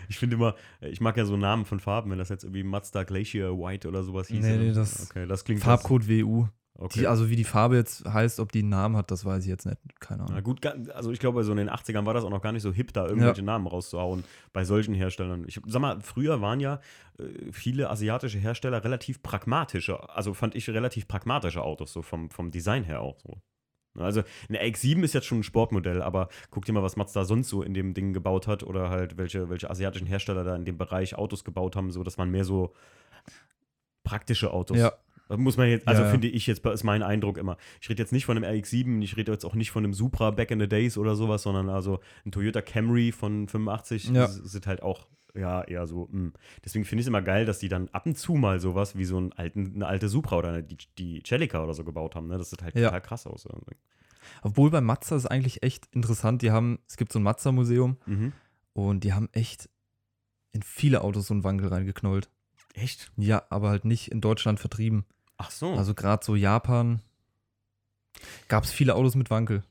Speaker 1: Ich finde immer, ich mag ja so Namen von Farben, wenn das jetzt irgendwie Mazda Glacier White oder sowas hieß.
Speaker 2: Nee, nee, das-
Speaker 1: okay, das klingt
Speaker 2: Farbcode WU.
Speaker 1: Okay.
Speaker 2: Die, also wie die Farbe jetzt heißt, ob die einen Namen hat, das weiß ich jetzt nicht. Keine
Speaker 1: Na
Speaker 2: Ahnung.
Speaker 1: gut, ga- also ich glaube, so in den 80ern war das auch noch gar nicht so hip, da irgendwelche Namen rauszuhauen bei solchen Herstellern. Ich sag mal, früher waren ja äh, viele asiatische Hersteller relativ pragmatische, also fand ich relativ pragmatische Autos, so vom, vom Design her auch so. Also eine X7 ist jetzt schon ein Sportmodell, aber guck dir mal, was Mazda sonst so in dem Ding gebaut hat oder halt welche, welche asiatischen Hersteller da in dem Bereich Autos gebaut haben, so dass man mehr so praktische Autos
Speaker 2: Ja,
Speaker 1: Muss man jetzt, also
Speaker 2: Ja, ja.
Speaker 1: finde ich jetzt, ist mein Eindruck immer. Ich rede jetzt nicht von einem RX-7, ich rede jetzt auch nicht von einem Supra Back in the Days oder sowas, sondern also ein Toyota Camry von 85
Speaker 2: Ja.
Speaker 1: sind halt auch, ja, eher so, mh. Deswegen finde ich es immer geil, dass die dann ab und zu mal sowas wie so einen alten, eine alte Supra oder eine, die, die Celica oder so gebaut haben, ne? Das sieht halt
Speaker 2: Ja.
Speaker 1: total krass aus. Also.
Speaker 2: obwohl bei Mazda ist eigentlich echt interessant. Die haben, es gibt so ein Mazda-Museum
Speaker 1: Mhm.
Speaker 2: und die haben echt in viele Autos so einen Wankel reingeknollt.
Speaker 1: Echt?
Speaker 2: Ja, aber halt nicht in Deutschland vertrieben.
Speaker 1: Ach so.
Speaker 2: Also gerade so Japan gab es viele Autos mit Wankel.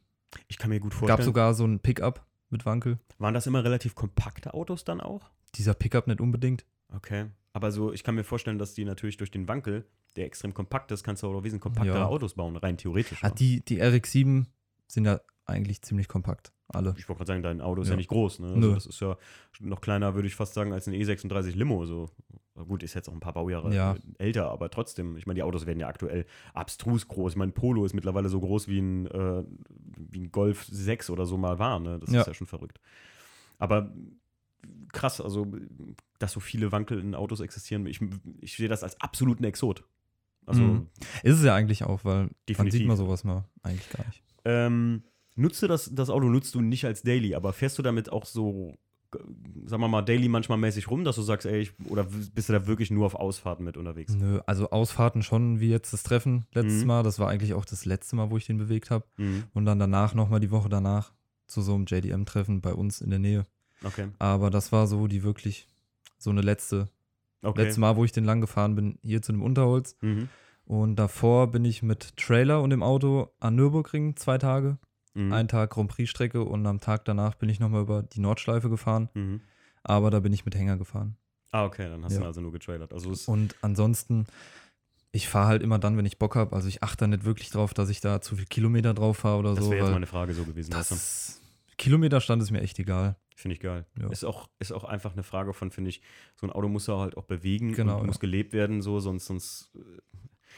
Speaker 1: ich kann mir gut
Speaker 2: Gab
Speaker 1: vorstellen.
Speaker 2: sogar so ein Pickup mit Wankel.
Speaker 1: waren das immer relativ kompakte Autos dann auch?
Speaker 2: Dieser Pickup nicht unbedingt.
Speaker 1: Okay. Aber so, ich kann mir vorstellen, dass die natürlich durch den Wankel, der extrem kompakt ist, kannst du auch wesentlich kompaktere
Speaker 2: Ja.
Speaker 1: Autos bauen, rein theoretisch.
Speaker 2: Ah,
Speaker 1: ne?
Speaker 2: die, die RX-7 sind ja eigentlich ziemlich kompakt. Alle.
Speaker 1: Ich wollte gerade sagen, dein Auto ist ja,
Speaker 2: Ja.
Speaker 1: nicht groß. Ne? Also das ist ja noch kleiner, würde ich fast sagen, als ein E36 Limo. So. Gut, ist jetzt auch ein paar Baujahre
Speaker 2: Ja.
Speaker 1: älter, aber trotzdem, ich meine, die Autos werden ja aktuell abstrus groß. Ich meine, Polo ist mittlerweile so groß wie ein, äh, wie ein Golf 6 oder so mal war. Ne? Das
Speaker 2: Ja.
Speaker 1: ist ja schon verrückt. Aber krass, also, dass so viele Wankel in Autos existieren, ich, ich sehe das als absoluten Exot. Also,
Speaker 2: Mhm. Ist es ja eigentlich auch, weil man
Speaker 1: Definitiv.
Speaker 2: sieht man sowas mal eigentlich gar nicht.
Speaker 1: Ähm, nutzt du das, das Auto nutzt du nicht als Daily, aber fährst du damit auch so, sagen wir mal, Daily manchmal mäßig rum, dass du sagst, ey, ich, oder bist du da wirklich nur auf Ausfahrten mit unterwegs?
Speaker 2: Nö, also Ausfahrten schon, wie jetzt das Treffen letztes
Speaker 1: Mhm.
Speaker 2: Mal. Das war eigentlich auch das letzte Mal, wo ich den bewegt habe.
Speaker 1: Mhm.
Speaker 2: Und dann danach nochmal die Woche danach zu so einem JDM-Treffen bei uns in der Nähe.
Speaker 1: Okay.
Speaker 2: Aber das war so die wirklich, so eine letzte,
Speaker 1: Okay.
Speaker 2: letzte Mal, wo ich den lang gefahren bin, hier zu dem Unterholz.
Speaker 1: Mhm.
Speaker 2: Und davor bin ich mit Trailer und dem Auto an Nürburgring zwei Tage.
Speaker 1: Mhm.
Speaker 2: Ein Tag Grand Prix-Strecke und am Tag danach bin ich nochmal über die Nordschleife gefahren.
Speaker 1: Mhm.
Speaker 2: Aber da bin ich mit Hänger gefahren.
Speaker 1: Ah, okay, dann hast du
Speaker 2: Ja.
Speaker 1: ihn also nur getrailert. Also
Speaker 2: Und ansonsten, ich fahre halt immer dann, wenn ich Bock habe. Also ich achte da nicht wirklich drauf, dass ich da zu viel Kilometer drauf fahre oder
Speaker 1: das
Speaker 2: so.
Speaker 1: wäre jetzt meine Frage so gewesen. du?
Speaker 2: das Kilometerstand ist mir echt egal.
Speaker 1: Finde ich geil.
Speaker 2: Ja.
Speaker 1: Ist, auch, ist auch einfach eine Frage von, finde ich, so ein Auto muss ja halt auch bewegen
Speaker 2: Genau,
Speaker 1: und
Speaker 2: ja.
Speaker 1: muss gelebt werden, so, sonst, sonst.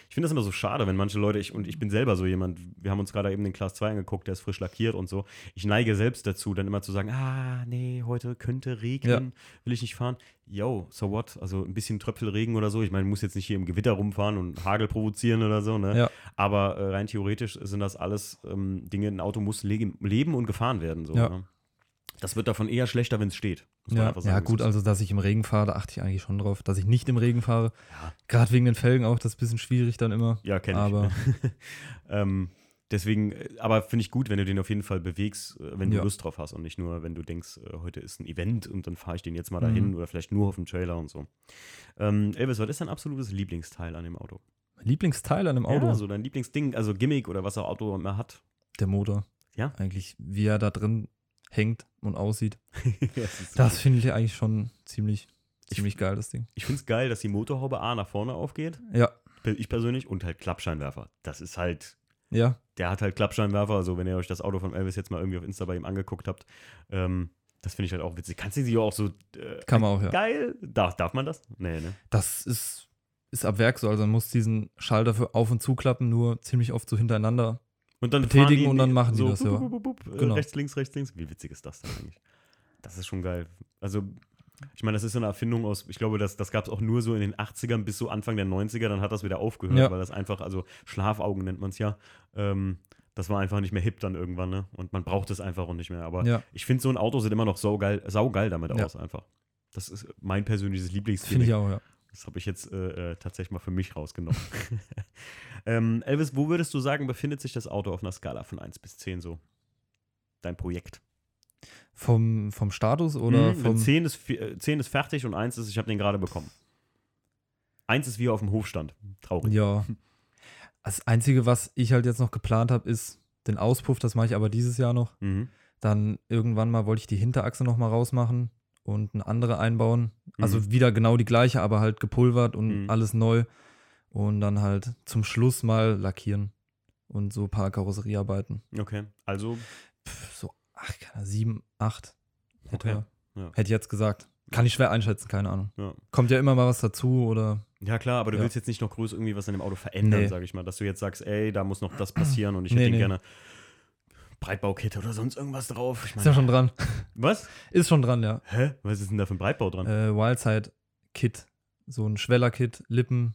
Speaker 1: Ich finde das immer so schade, wenn manche Leute, ich, und ich bin selber so jemand, wir haben uns gerade eben den Class 2 angeguckt, der ist frisch lackiert und so. Ich neige selbst dazu, dann immer zu sagen, ah, nee, heute könnte regnen, will ich nicht fahren. Yo, so what? Also ein bisschen Tröpfelregen oder so. Ich meine, muss jetzt nicht hier im Gewitter rumfahren und Hagel provozieren oder so, ne?
Speaker 2: Ja.
Speaker 1: Aber äh, rein theoretisch sind das alles ähm, Dinge, ein Auto muss legen, leben und gefahren werden, so.
Speaker 2: Ja.
Speaker 1: Ne? Das wird davon eher schlechter, wenn es steht. muss man
Speaker 2: Ja,
Speaker 1: einfach
Speaker 2: ja
Speaker 1: sagen.
Speaker 2: gut, also dass ich im Regen fahre, da achte ich eigentlich schon drauf. Dass ich nicht im Regen fahre.
Speaker 1: Ja.
Speaker 2: Gerade wegen den Felgen auch, das ist ein bisschen schwierig dann immer.
Speaker 1: Ja, kenne ich.
Speaker 2: Aber
Speaker 1: ähm, deswegen, äh, aber finde ich gut, wenn du den auf jeden Fall bewegst, äh, wenn du
Speaker 2: Ja.
Speaker 1: Lust drauf hast und nicht nur, wenn du denkst, äh, heute ist ein Event und dann fahre ich den jetzt mal dahin
Speaker 2: Mhm.
Speaker 1: oder vielleicht nur auf dem Trailer und so. Ähm, Elvis, was ist dein absolutes Lieblingsteil an dem Auto?
Speaker 2: Lieblingsteil an dem Auto,
Speaker 1: Ja, so dein Lieblingsding, also Gimmick oder was auch Auto immer hat.
Speaker 2: der Motor.
Speaker 1: Ja?
Speaker 2: Eigentlich, wie er da drin hängt und aussieht.
Speaker 1: das
Speaker 2: Das finde ich eigentlich schon ziemlich,
Speaker 1: Ich-
Speaker 2: ziemlich geil, das Ding.
Speaker 1: ich finde es geil, dass die Motorhaube A nach vorne aufgeht.
Speaker 2: Ja,
Speaker 1: Ich persönlich und halt Klappscheinwerfer. Das ist halt
Speaker 2: ja,
Speaker 1: der hat halt Klappscheinwerfer. Also, wenn ihr euch das Auto von Elvis jetzt mal irgendwie auf Insta bei ihm angeguckt habt, ähm, das finde ich halt auch witzig. Kannst du sie auch so. Äh,
Speaker 2: kann man auch, ja.
Speaker 1: Geil. Darf, darf man das? Nee, ne?
Speaker 2: Das ist, ist ab Werk so, also man muss diesen Schalter für auf- und zuklappen nur ziemlich oft so hintereinander
Speaker 1: Und dann
Speaker 2: betätigen und dann machen die
Speaker 1: so
Speaker 2: das, ja.
Speaker 1: bup, bup, bup, äh,
Speaker 2: Genau.
Speaker 1: Rechts, links, rechts, links. Wie witzig ist das denn eigentlich? Das ist schon geil. Also, ich meine, das ist so eine Erfindung aus, ich glaube, das, das gab es auch nur so in den 80ern bis so Anfang der 90er, dann hat das wieder aufgehört,
Speaker 2: Ja.
Speaker 1: weil das einfach, also Schlafaugen nennt man es ja. Ähm, das war einfach nicht mehr hip dann irgendwann, ne? Und man braucht es einfach auch nicht mehr. Aber
Speaker 2: Ja,
Speaker 1: ich finde, so ein Auto sieht immer noch saugeil, saugeil damit
Speaker 2: Ja.
Speaker 1: aus, einfach. Das ist mein persönliches
Speaker 2: finde ich auch, ja.
Speaker 1: Das habe ich jetzt äh, äh, tatsächlich mal für mich rausgenommen. ähm, Elvis, wo würdest du sagen, befindet sich das Auto auf einer Skala von 1 bis 10 so? Dein Projekt.
Speaker 2: Vom, vom Status oder
Speaker 1: Mhm,
Speaker 2: vom.
Speaker 1: 10 ist, fi- äh, 10 ist fertig und 1 ist, ich habe den gerade bekommen. 1 ist wie auf dem Hof stand. Traurig.
Speaker 2: Ja. Das Einzige, was ich halt jetzt noch geplant habe, ist den Auspuff. Das mache ich aber dieses Jahr noch.
Speaker 1: Mhm.
Speaker 2: Dann irgendwann mal wollte ich die Hinterachse noch mal rausmachen und eine andere einbauen. Also
Speaker 1: Mhm.
Speaker 2: wieder genau die gleiche, aber halt gepulvert und
Speaker 1: Mhm.
Speaker 2: alles neu. Und dann halt zum Schluss mal lackieren und so ein paar Karosseriearbeiten.
Speaker 1: Okay, also,
Speaker 2: Pff, so, ach, keine Ahnung, sieben, acht. Hätte,
Speaker 1: Okay. Ja.
Speaker 2: hätte ich jetzt gesagt. Kann ich schwer einschätzen, keine Ahnung.
Speaker 1: ja.
Speaker 2: Kommt ja immer mal was dazu oder.
Speaker 1: Ja, klar, aber du
Speaker 2: Ja.
Speaker 1: willst jetzt nicht noch größer irgendwie was an dem Auto verändern,
Speaker 2: Nee.
Speaker 1: sage ich mal. Dass du jetzt sagst, ey, da muss noch das passieren und ich
Speaker 2: Nee,
Speaker 1: hätte
Speaker 2: nee.
Speaker 1: gerne Breitbaukette oder sonst irgendwas drauf. Ich
Speaker 2: Ist ja schon dran.
Speaker 1: was?
Speaker 2: Ist schon dran, ja.
Speaker 1: Hä? Was ist denn da für ein Breitbau dran?
Speaker 2: Äh, Wildside-Kit. So ein Schweller-Kit, Lippen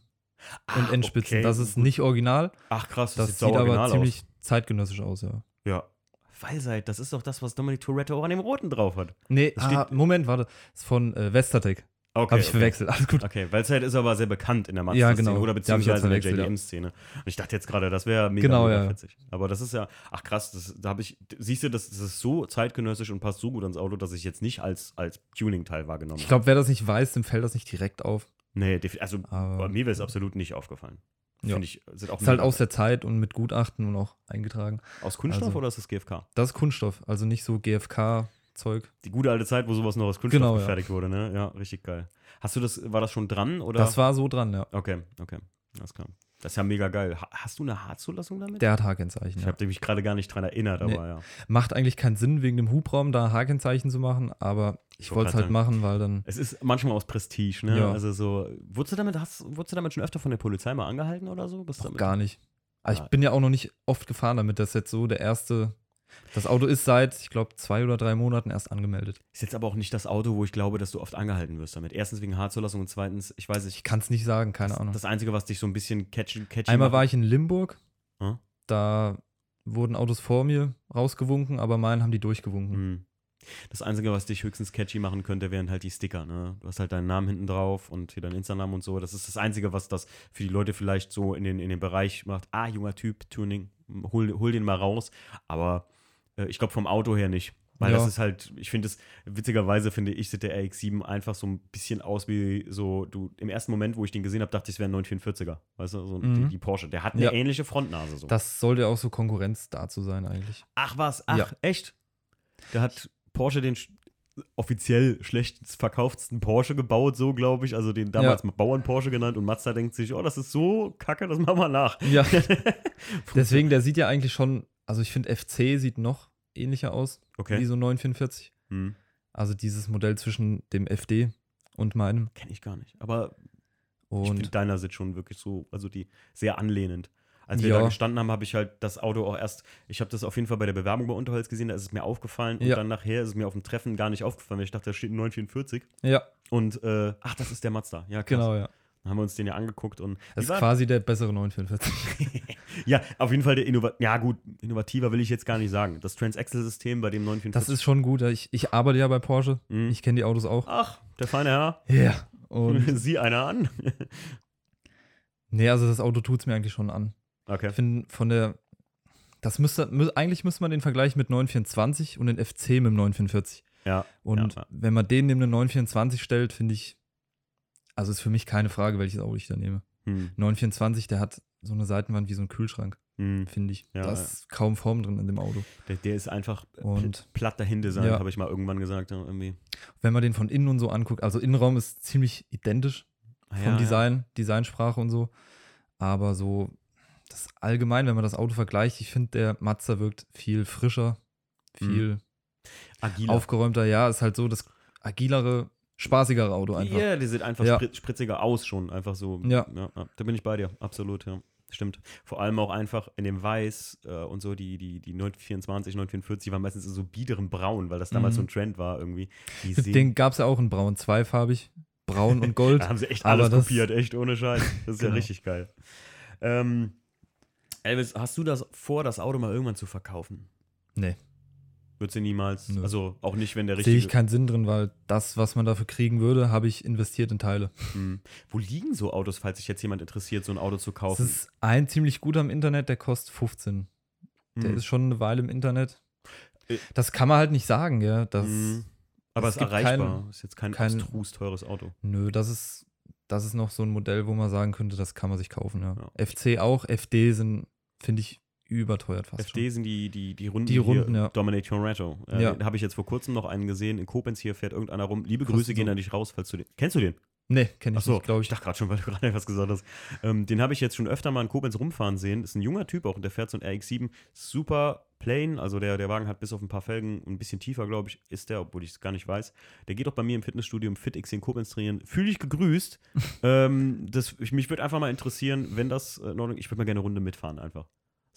Speaker 2: und
Speaker 1: Ah,
Speaker 2: Endspitzen.
Speaker 1: okay,
Speaker 2: das ist nicht original.
Speaker 1: Ach krass,
Speaker 2: Das,
Speaker 1: sieht
Speaker 2: sieht
Speaker 1: sau
Speaker 2: aber ziemlich zeitgenössisch aus, ja.
Speaker 1: aus. Ja. Weilseid, das ist doch das, was Dominic Toretto auch an dem Roten drauf hat.
Speaker 2: Nee,
Speaker 1: Das
Speaker 2: ah, Moment, warte. Ist von äh, Westertech.
Speaker 1: Okay.
Speaker 2: Habe ich
Speaker 1: okay.
Speaker 2: verwechselt. Alles gut.
Speaker 1: Okay, Weilseid ist aber sehr bekannt in der
Speaker 2: Ja,
Speaker 1: Mazda-Szene
Speaker 2: genau.
Speaker 1: oder beziehungsweise in der
Speaker 2: verwechselt, ja.
Speaker 1: JDM-Szene. Und ich dachte jetzt gerade, das wäre mega,
Speaker 2: Genau,
Speaker 1: mega
Speaker 2: ja.
Speaker 1: witzig. Aber das ist ja, ach krass, das, da habe ich, siehst du, das, das ist so zeitgenössisch und passt so gut ans Auto, dass ich jetzt nicht als, als Tuning-Teil wahrgenommen
Speaker 2: Ich glaube, wer das nicht weiß, dem fällt das nicht direkt auf.
Speaker 1: Nee, also
Speaker 2: Aber
Speaker 1: bei mir wäre es absolut nicht aufgefallen.
Speaker 2: Ja.
Speaker 1: Finde ich, sind auch
Speaker 2: ist halt aus der Zeit und mit Gutachten und auch eingetragen.
Speaker 1: Aus Kunststoff
Speaker 2: also-
Speaker 1: oder ist das GFK?
Speaker 2: Das ist Kunststoff, also nicht so GFK-Zeug.
Speaker 1: Die gute alte Zeit, wo sowas noch aus Kunststoff
Speaker 2: Genau, ja.
Speaker 1: gefertigt wurde, ne? Ja, richtig geil. Hast du das, war das schon dran oder?
Speaker 2: Das war so dran, ja.
Speaker 1: okay, okay, alles klar. Das ist ja mega geil. Ha hast du eine H-Zulassung damit?
Speaker 2: Der hat H-Kennzeichen.
Speaker 1: ich
Speaker 2: Ja.
Speaker 1: habe mich gerade gar nicht dran erinnert, aber
Speaker 2: Nee.
Speaker 1: ja.
Speaker 2: Macht eigentlich keinen Sinn, wegen dem Hubraum da H-Kennzeichen zu machen, aber ich
Speaker 1: wollt
Speaker 2: wollte es halt machen, weil dann.
Speaker 1: Es ist manchmal aus Prestige, ne?
Speaker 2: Ja.
Speaker 1: Also so, wurdest du damit, hast, wurdest du damit schon öfter von der Polizei mal angehalten oder so? Bist
Speaker 2: Doch
Speaker 1: damit-
Speaker 2: gar nicht. Aber
Speaker 1: Ah.
Speaker 2: ich bin ja auch noch nicht oft gefahren damit. Das ist jetzt so der erste. Das Auto ist seit, ich glaube, zwei oder drei Monaten erst angemeldet.
Speaker 1: Ist jetzt aber auch nicht das Auto, wo ich glaube, dass du oft angehalten wirst damit. Erstens wegen H-Zulassung und zweitens, ich weiß nicht,
Speaker 2: Ich kann es nicht sagen, keine
Speaker 1: das,
Speaker 2: Ahnung.
Speaker 1: das Einzige, was dich so ein bisschen catchy, catchy
Speaker 2: Einmal
Speaker 1: macht-
Speaker 2: war ich in Limburg.
Speaker 1: Hm?
Speaker 2: Da wurden Autos vor mir rausgewunken, aber meinen haben die durchgewunken.
Speaker 1: Mhm. Das Einzige, was dich höchstens catchy machen könnte, wären halt die Sticker. Ne? Du hast halt deinen Namen hinten drauf und hier deinen Insta-Namen und so. Das ist das Einzige, was das für die Leute vielleicht so in den, in den Bereich macht. Ah, junger Typ, Tuning, hol, hol den mal raus. Aber ich glaube vom Auto her nicht. Weil
Speaker 2: Ja.
Speaker 1: das ist halt, ich finde es, witzigerweise finde ich, sieht der RX-7 einfach so ein bisschen aus wie so, du, im ersten Moment, wo ich den gesehen habe, dachte ich, es wäre ein 944er. Weißt du, so die,
Speaker 2: Mhm.
Speaker 1: die Porsche. Der hat eine
Speaker 2: Ja.
Speaker 1: ähnliche Frontnase so.
Speaker 2: Das sollte auch so Konkurrenz dazu sein, eigentlich.
Speaker 1: Ach was, ach,
Speaker 2: Ja.
Speaker 1: echt? Da hat Porsche den sch offiziell schlechtest verkauftsten Porsche gebaut, so glaube ich. Also den damals mal Bauern-Porsche genannt und Mazda denkt sich, oh, das ist so kacke, das machen wir nach.
Speaker 2: Ja. Deswegen, der sieht ja eigentlich schon, also ich finde, FC sieht noch ähnlicher aus wie
Speaker 1: Okay.
Speaker 2: so 944.
Speaker 1: Hm.
Speaker 2: Also dieses Modell zwischen dem FD und meinem.
Speaker 1: Kenne ich gar nicht. Aber ich finde,
Speaker 2: Und
Speaker 1: deiner sitzt schon wirklich so, also die sehr anlehnend. Als wir
Speaker 2: Ja.
Speaker 1: da gestanden haben, habe ich halt das Auto auch erst, ich habe das auf jeden Fall bei der Bewerbung bei Unterholz gesehen, da ist es mir aufgefallen und
Speaker 2: Ja.
Speaker 1: dann nachher ist es mir auf dem Treffen gar nicht aufgefallen, weil ich dachte, da steht ein 944
Speaker 2: ja,
Speaker 1: und äh, ach, das ist der Mazda. Ja, krass.
Speaker 2: genau, ja.
Speaker 1: Haben wir uns den ja angeguckt und
Speaker 2: Das ist quasi der bessere 944.
Speaker 1: Ja, auf jeden Fall der Innovat ja gut, innovativer will ich jetzt gar nicht sagen. Das Transaxle-System bei dem 944.
Speaker 2: Das ist schon gut. Ich, ich arbeite ja bei Porsche.
Speaker 1: Mhm.
Speaker 2: Ich kenne die Autos auch.
Speaker 1: Ach, der feine Herr.
Speaker 2: Ja. Und
Speaker 1: Sieh einer an.
Speaker 2: nee, also das Auto tut es mir eigentlich schon an.
Speaker 1: Okay.
Speaker 2: Ich finde von der. Das müsste, mü- eigentlich müsste man den Vergleich mit 924 und den FC mit dem 944.
Speaker 1: Ja.
Speaker 2: Und
Speaker 1: Ja, ja.
Speaker 2: wenn man den neben den 924 stellt, finde ich, also ist für mich keine Frage, welches Auto ich da nehme.
Speaker 1: Hm,
Speaker 2: 924, der hat so eine Seitenwand wie so ein Kühlschrank,
Speaker 1: hm.
Speaker 2: finde ich.
Speaker 1: Ja,
Speaker 2: da
Speaker 1: ja.
Speaker 2: ist kaum Form drin in dem Auto.
Speaker 1: Der, der ist einfach
Speaker 2: Und-
Speaker 1: platt dahin designt,
Speaker 2: Ja.
Speaker 1: habe ich mal irgendwann gesagt. Ja, irgendwie.
Speaker 2: Wenn man den von innen und so anguckt, also Innenraum ist ziemlich identisch
Speaker 1: Ah,
Speaker 2: vom
Speaker 1: ja,
Speaker 2: Design, Designsprache und so. Aber so, das allgemein, wenn man das Auto vergleicht, ich finde, der Mazda wirkt viel frischer, viel
Speaker 1: Ja. Agiler.
Speaker 2: aufgeräumter. Ja, ist halt so das agilere, spaßigere Auto einfach.
Speaker 1: Ja, die sieht einfach
Speaker 2: Ja.
Speaker 1: sprit- spritziger aus schon. Einfach so.
Speaker 2: Ja.
Speaker 1: ja. Da bin ich bei dir. Absolut, ja. stimmt. Vor allem auch einfach in dem Weiß äh, und so, die, die, die 924, 944 waren meistens in so biederem Braun, weil das damals
Speaker 2: Mhm.
Speaker 1: so ein Trend war irgendwie.
Speaker 2: Den gab es ja auch in Braun, zweifarbig. Braun und Gold.
Speaker 1: Da haben sie echt alles
Speaker 2: das-
Speaker 1: kopiert, echt ohne Scheiß. Das ist ja
Speaker 2: Genau.
Speaker 1: richtig geil. Ähm, Elvis, hast du das vor, das Auto mal irgendwann zu verkaufen?
Speaker 2: Nee.
Speaker 1: Würdest du niemals,
Speaker 2: Nö.
Speaker 1: also auch nicht, wenn der
Speaker 2: Sehe
Speaker 1: richtige.
Speaker 2: ich keinen Sinn drin, weil das, was man dafür kriegen würde, habe ich investiert in Teile.
Speaker 1: Hm. Wo liegen so Autos, falls sich jetzt jemand interessiert, so ein Auto zu
Speaker 2: Das
Speaker 1: kaufen?
Speaker 2: ist ein ziemlich guter im Internet, der kostet 15. Der
Speaker 1: Hm.
Speaker 2: ist schon eine Weile im Internet.
Speaker 1: Äh.
Speaker 2: Das kann man halt nicht sagen, ja. Das,
Speaker 1: Hm. Aber es
Speaker 2: es
Speaker 1: ist erreichbar.
Speaker 2: kein-
Speaker 1: ist jetzt kein,
Speaker 2: kein-
Speaker 1: abstrus teures Auto.
Speaker 2: Nö, das ist, das ist noch so ein Modell, wo man sagen könnte, das kann man sich kaufen, ja.
Speaker 1: Ja.
Speaker 2: FC auch, FD sind, finde ich, überteuert fast
Speaker 1: FD sind die, die, die Runden.
Speaker 2: Die
Speaker 1: hier,
Speaker 2: Runden, ja.
Speaker 1: Dominate Toretto. Äh,
Speaker 2: Ja.
Speaker 1: Da habe ich jetzt vor kurzem noch einen gesehen. In Koblenz hier fährt irgendeiner rum. Liebe Grüße gehen
Speaker 2: so.
Speaker 1: an dich raus, falls du den. Kennst du den?
Speaker 2: schon. Nee, kenne ich
Speaker 1: Achso,
Speaker 2: nicht, glaube
Speaker 1: ich
Speaker 2: ich.
Speaker 1: dachte gerade schon, weil du gerade etwas gesagt hast. Ähm, den habe ich jetzt schon öfter mal in Koblenz rumfahren sehen. Ist ein junger Typ auch und der fährt so ein RX-7. Super plain, also der, der Wagen hat bis auf ein paar Felgen ein bisschen tiefer, glaube ich, ist der, obwohl ich es gar nicht weiß. Der geht auch bei mir im Fitnessstudio im FitX in Koblenz trainieren. Fühle ich gegrüßt. ähm, das, ich, mich würde einfach mal interessieren, wenn das äh, Ich würde mal gerne eine Runde mitfahren einfach.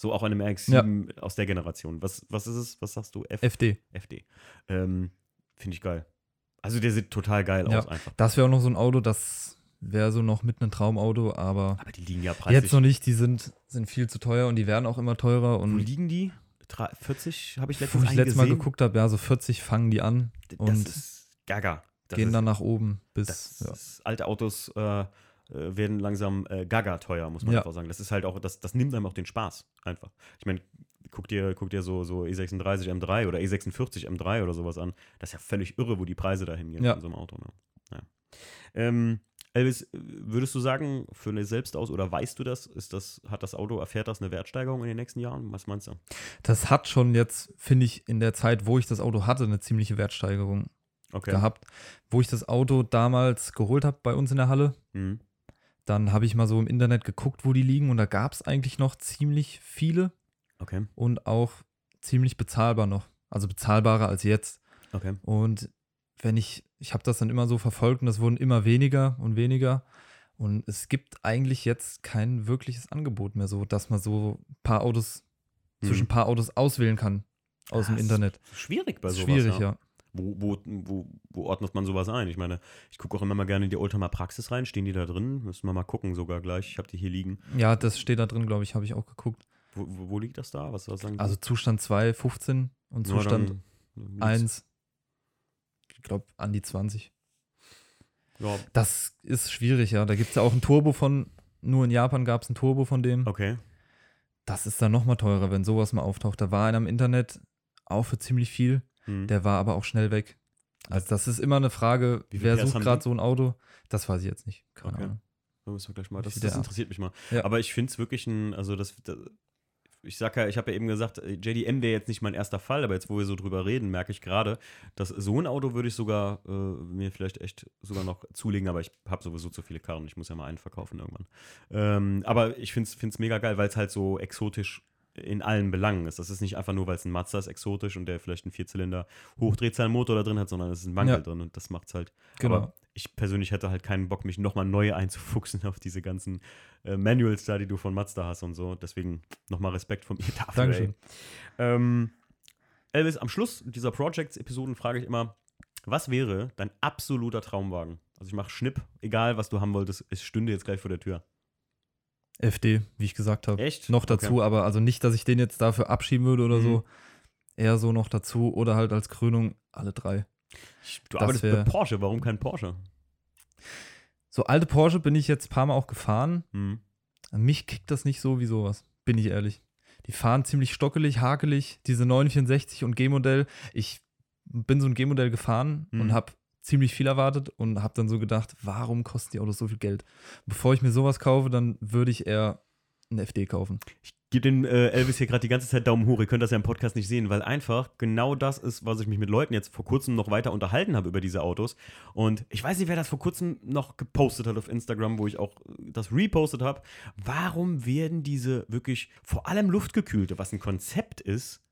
Speaker 1: So auch an einem RX-7 aus der Generation. Was, was ist es? Was sagst du? F
Speaker 2: FD.
Speaker 1: FD. Ähm, Finde ich geil. Also der sieht total geil
Speaker 2: Ja.
Speaker 1: aus einfach.
Speaker 2: Das wäre auch noch so ein Auto, das wäre so noch mit einem Traumauto, aber
Speaker 1: Aber die liegen ja preislich.
Speaker 2: jetzt noch nicht. Die sind, sind viel zu teuer und die werden auch immer teurer.
Speaker 1: Wo
Speaker 2: Und
Speaker 1: liegen die? Drei- 40 habe ich
Speaker 2: wo
Speaker 1: letztens
Speaker 2: ich
Speaker 1: einen
Speaker 2: letztes Mal geguckt habe, ja, so 40 fangen die an
Speaker 1: Das
Speaker 2: und
Speaker 1: ist gaga. Das
Speaker 2: gehen
Speaker 1: ist,
Speaker 2: dann nach oben bis. Ja.
Speaker 1: alte Autos äh, äh, werden langsam äh, gaga teuer, muss man
Speaker 2: Ja.
Speaker 1: einfach sagen. Das ist halt auch, das, das nimmt einem auch den Spaß einfach. Ich meine, guck dir, guck dir so, so E36 M3 oder E46 M3 oder sowas an. Das ist ja völlig irre, wo die Preise dahin gehen
Speaker 2: Ja.
Speaker 1: in so einem Auto. Ne? Ja. Ähm, Elvis, würdest du sagen, für eine selbst aus oder weißt du das? Ist das, hat das Auto, erfährt das eine Wertsteigerung in den nächsten Jahren? Was meinst du?
Speaker 2: Das hat schon jetzt, finde ich, in der Zeit, wo ich das Auto hatte, eine ziemliche Wertsteigerung
Speaker 1: Okay.
Speaker 2: gehabt. Wo ich das Auto damals geholt habe bei uns in der Halle,
Speaker 1: Mhm.
Speaker 2: Dann habe ich mal so im Internet geguckt, wo die liegen und da gab es eigentlich noch ziemlich viele
Speaker 1: Okay.
Speaker 2: und auch ziemlich bezahlbar noch. Also bezahlbarer als jetzt.
Speaker 1: Okay.
Speaker 2: Und wenn ich, ich habe das dann immer so verfolgt und das wurden immer weniger und weniger. Und es gibt eigentlich jetzt kein wirkliches Angebot mehr so, dass man so ein paar Autos, zwischen ein paar Autos auswählen kann aus dem
Speaker 1: Hm. Ah, ist
Speaker 2: Internet.
Speaker 1: Schwierig bei sowas.
Speaker 2: schwierig, ja.
Speaker 1: Wo, wo, wo, wo ordnet man sowas ein? Ich meine, ich gucke auch immer mal gerne in die Oldtimer Praxis rein. Stehen die da drin? Müssen wir mal gucken sogar gleich. Ich habe die hier liegen.
Speaker 2: Ja, das steht da drin, glaube ich, habe ich auch geguckt.
Speaker 1: Wo, wo, liegt das da? Was soll das sagen?
Speaker 2: Also Zustand 2, 15 und
Speaker 1: Ja,
Speaker 2: Zustand
Speaker 1: dann-
Speaker 2: 1, ich glaube, an die 20.
Speaker 1: Ja,
Speaker 2: Das ist schwierig, ja. Da gibt es ja auch ein Turbo von, nur in Japan gab es ein Turbo von dem.
Speaker 1: okay.
Speaker 2: Das ist dann nochmal teurer, wenn sowas mal auftaucht. Da war einer im Internet auch für ziemlich viel,
Speaker 1: Hm.
Speaker 2: der war aber auch schnell weg. Also das ist immer eine Frage, wer
Speaker 1: PS
Speaker 2: sucht gerade so ein Auto? Das weiß ich jetzt nicht. Keine
Speaker 1: Okay.
Speaker 2: Ahnung.
Speaker 1: Da müssen wir gleich mal. Das, das interessiert mich mal.
Speaker 2: Ja.
Speaker 1: Aber ich finde es wirklich ein, also das, das ich sag ja, ich habe ja eben gesagt, äh, JDM wäre jetzt nicht mein erster Fall, aber jetzt, wo wir so drüber reden, merke ich gerade, dass so ein Auto würde ich sogar äh, mir vielleicht echt sogar noch zulegen, aber ich habe sowieso zu viele Karren, ich muss ja mal einen verkaufen irgendwann. Ähm, aber ich finde es mega geil, weil es halt so exotisch in allen Belangen ist. Das ist nicht einfach nur, weil es ein Mazda ist exotisch und der vielleicht einen Vierzylinder Hochdrehzahlmotor da drin hat, sondern es ist ein Wankel
Speaker 2: Ja.
Speaker 1: drin und das macht es halt
Speaker 2: Genau.
Speaker 1: aber ich persönlich hätte halt keinen Bock, mich nochmal neu einzufuchsen auf diese ganzen äh, Manuals da, die du von Mazda hast und so. Deswegen nochmal Respekt von mir dafür.
Speaker 2: Dankeschön.
Speaker 1: Ähm, Elvis, am Schluss dieser Projects-Episoden frage ich immer, was wäre dein absoluter Traumwagen? Also ich mache Schnipp, egal was du haben wolltest, es stünde jetzt gleich vor der Tür.
Speaker 2: FD, wie ich gesagt habe.
Speaker 1: Echt?
Speaker 2: Noch dazu,
Speaker 1: Okay.
Speaker 2: aber also nicht, dass ich den jetzt dafür abschieben würde oder
Speaker 1: Mhm.
Speaker 2: so. Eher so noch dazu oder halt als Krönung alle drei.
Speaker 1: Du
Speaker 2: Das
Speaker 1: arbeitest
Speaker 2: wär-
Speaker 1: mit Porsche, warum kein Porsche?
Speaker 2: So alte Porsche bin ich jetzt ein paar Mal auch gefahren.
Speaker 1: Hm.
Speaker 2: Mich kickt das nicht so wie sowas, bin ich ehrlich. Die fahren ziemlich stockelig, hakelig, diese 964 und G-Modell. Ich bin so ein G-Modell gefahren
Speaker 1: Mhm.
Speaker 2: und habe ziemlich viel erwartet und habe dann so gedacht, warum kosten die Autos so viel Geld? Bevor ich mir sowas kaufe, dann würde ich eher einen FD kaufen.
Speaker 1: Ich gebe den äh, Elvis hier gerade die ganze Zeit Daumen hoch. Ihr könnt das ja im Podcast nicht sehen, weil einfach genau das ist, was ich mich mit Leuten jetzt vor kurzem noch weiter unterhalten habe über diese Autos. Und ich weiß nicht, wer das vor kurzem noch gepostet hat auf Instagram, wo ich auch äh, das repostet habe. Warum werden diese wirklich vor allem luftgekühlte, was ein Konzept ist,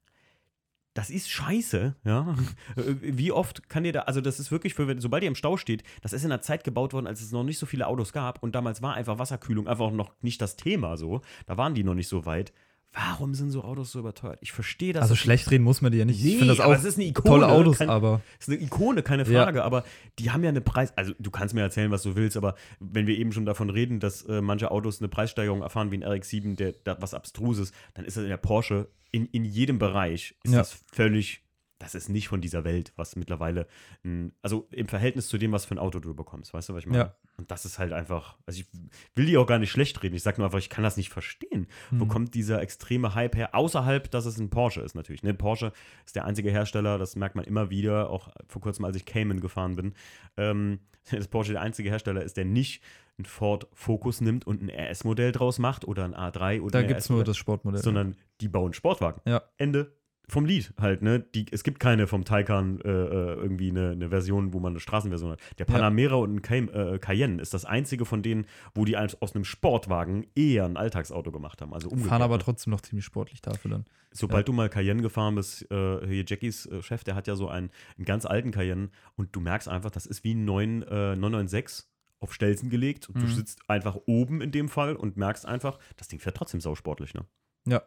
Speaker 1: das ist scheiße, ja. Wie oft kann dir da, also das ist wirklich für, sobald ihr im Stau steht, das ist in einer Zeit gebaut worden, als es noch nicht so viele Autos gab und damals war einfach Wasserkühlung einfach noch nicht das Thema so. Da waren die noch nicht so weit. Warum sind so Autos so überteuert? Ich verstehe das.
Speaker 2: Also schlecht reden muss man die ja nicht.
Speaker 1: Nee,
Speaker 2: ich finde das auch
Speaker 1: es ist eine Ikone,
Speaker 2: tolle Autos,
Speaker 1: kein-
Speaker 2: aber
Speaker 1: ist eine Ikone, keine
Speaker 2: Ja.
Speaker 1: Frage, aber die haben ja eine Preis. Also, du kannst mir erzählen, was du willst, aber wenn wir eben schon davon reden, dass äh, manche Autos eine Preissteigerung erfahren wie ein RX-7, der, der was Abstruses, dann ist das in der Porsche in, in jedem Bereich ist
Speaker 2: Ja.
Speaker 1: das völlig. Das ist nicht von dieser Welt, was mittlerweile, ein, also im Verhältnis zu dem, was für ein Auto du bekommst, weißt du, was ich meine?
Speaker 2: Ja.
Speaker 1: Und das ist halt einfach, also ich will die auch gar nicht schlecht reden, ich sag nur einfach, ich kann das nicht verstehen. Wo
Speaker 2: Mhm.
Speaker 1: kommt dieser extreme Hype her? Außerhalb, dass es ein Porsche ist natürlich. Ne? Porsche ist der einzige Hersteller, das merkt man immer wieder, auch vor kurzem, als ich Cayman gefahren bin, ähm, dass Porsche der einzige Hersteller ist, der nicht ein Ford Focus nimmt und ein RS-Modell draus macht oder ein A3 oder
Speaker 2: da gibt es nur das Sportmodell.
Speaker 1: sondern die bauen Sportwagen.
Speaker 2: Ja.
Speaker 1: Ende vom Lied halt, ne? Die, es gibt keine vom Taycan äh, äh, irgendwie eine, eine Version, wo man eine Straßenversion hat. Der
Speaker 2: Ja.
Speaker 1: Panamera und ein Cay äh, Cayenne ist das einzige von denen, wo die aus einem Sportwagen eher ein Alltagsauto gemacht haben. Also.
Speaker 2: Fahren aber
Speaker 1: ne?
Speaker 2: trotzdem noch ziemlich sportlich dafür dann.
Speaker 1: Sobald du mal Cayenne gefahren bist, äh, hier Jackies äh, Chef, der hat ja so einen, einen ganz alten Cayenne und du merkst einfach, das ist wie ein 9, äh, 996 auf Stelzen gelegt und du
Speaker 2: Mhm.
Speaker 1: sitzt einfach oben in dem Fall und merkst einfach, das Ding fährt trotzdem sausportlich, ne?
Speaker 2: Ja.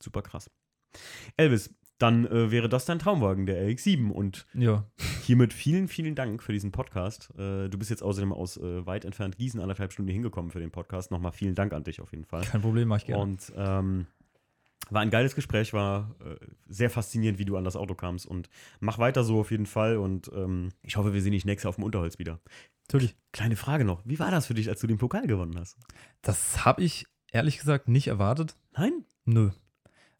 Speaker 1: Super krass. Elvis, dann äh, wäre das dein Traumwagen, der RX-7 und
Speaker 2: Ja.
Speaker 1: hiermit vielen, vielen Dank für diesen Podcast. Äh, du bist jetzt außerdem aus äh, weit entfernt Gießen anderthalb Stunden hingekommen für den Podcast. Nochmal vielen Dank an dich auf jeden Fall.
Speaker 2: Kein Problem, mach ich gerne.
Speaker 1: Und ähm, war ein geiles Gespräch, war äh, sehr faszinierend, wie du an das Auto kamst. Und mach weiter so auf jeden Fall. Und ähm, ich hoffe, wir sehen dich nächstes auf dem Unterholz wieder.
Speaker 2: Natürlich.
Speaker 1: Kleine Frage noch: Wie war das für dich, als du den Pokal gewonnen hast?
Speaker 2: Das habe ich ehrlich gesagt nicht erwartet.
Speaker 1: Nein?
Speaker 2: Nö.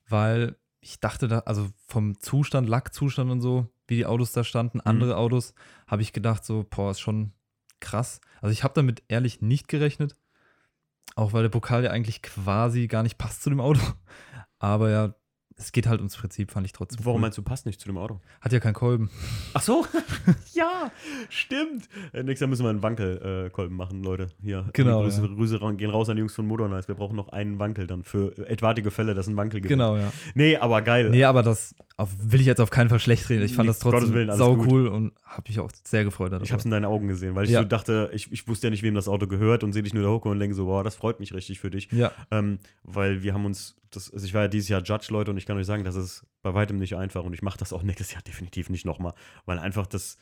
Speaker 2: Weil ich dachte da, also vom Zustand, Lackzustand und so, wie die Autos da standen, andere Autos, habe ich gedacht, so, boah, ist schon krass. Also ich habe damit ehrlich nicht gerechnet. Auch weil der Pokal ja eigentlich quasi gar nicht passt zu dem Auto. Aber ja, es geht halt ums Prinzip, fand ich trotzdem.
Speaker 1: Warum
Speaker 2: cool.
Speaker 1: meinst du, passt nicht zu dem Auto?
Speaker 2: Hat ja keinen Kolben.
Speaker 1: Ach so? ja, stimmt. Äh, nächstes Jahr müssen wir einen Wankelkolben äh, machen, Leute. Hier.
Speaker 2: Genau,
Speaker 1: Grüße,
Speaker 2: ja.
Speaker 1: Grüße gehen raus an die Jungs von Modernize. Wir brauchen noch einen Wankel dann für etwaige Fälle, dass ein Wankel gibt.
Speaker 2: Genau, ja.
Speaker 1: Nee, aber geil.
Speaker 2: Nee, aber das auf, will ich jetzt auf keinen Fall schlecht reden. Ich fand
Speaker 1: Nee,
Speaker 2: das trotzdem
Speaker 1: Willen,
Speaker 2: sau
Speaker 1: gut.
Speaker 2: cool und habe mich auch sehr gefreut darüber.
Speaker 1: Ich hab's in deinen Augen gesehen, weil ich
Speaker 2: Ja.
Speaker 1: so dachte, ich, ich wusste ja nicht, wem das Auto gehört und sehe dich nur da hoch und denke so, boah, das freut mich richtig für dich.
Speaker 2: ja,
Speaker 1: Ähm, weil wir haben uns, das, also ich war ja dieses Jahr Judge, Leute, und ich kann euch sagen, das ist bei weitem nicht einfach und ich mache das auch nächstes Jahr definitiv nicht nochmal, weil einfach das,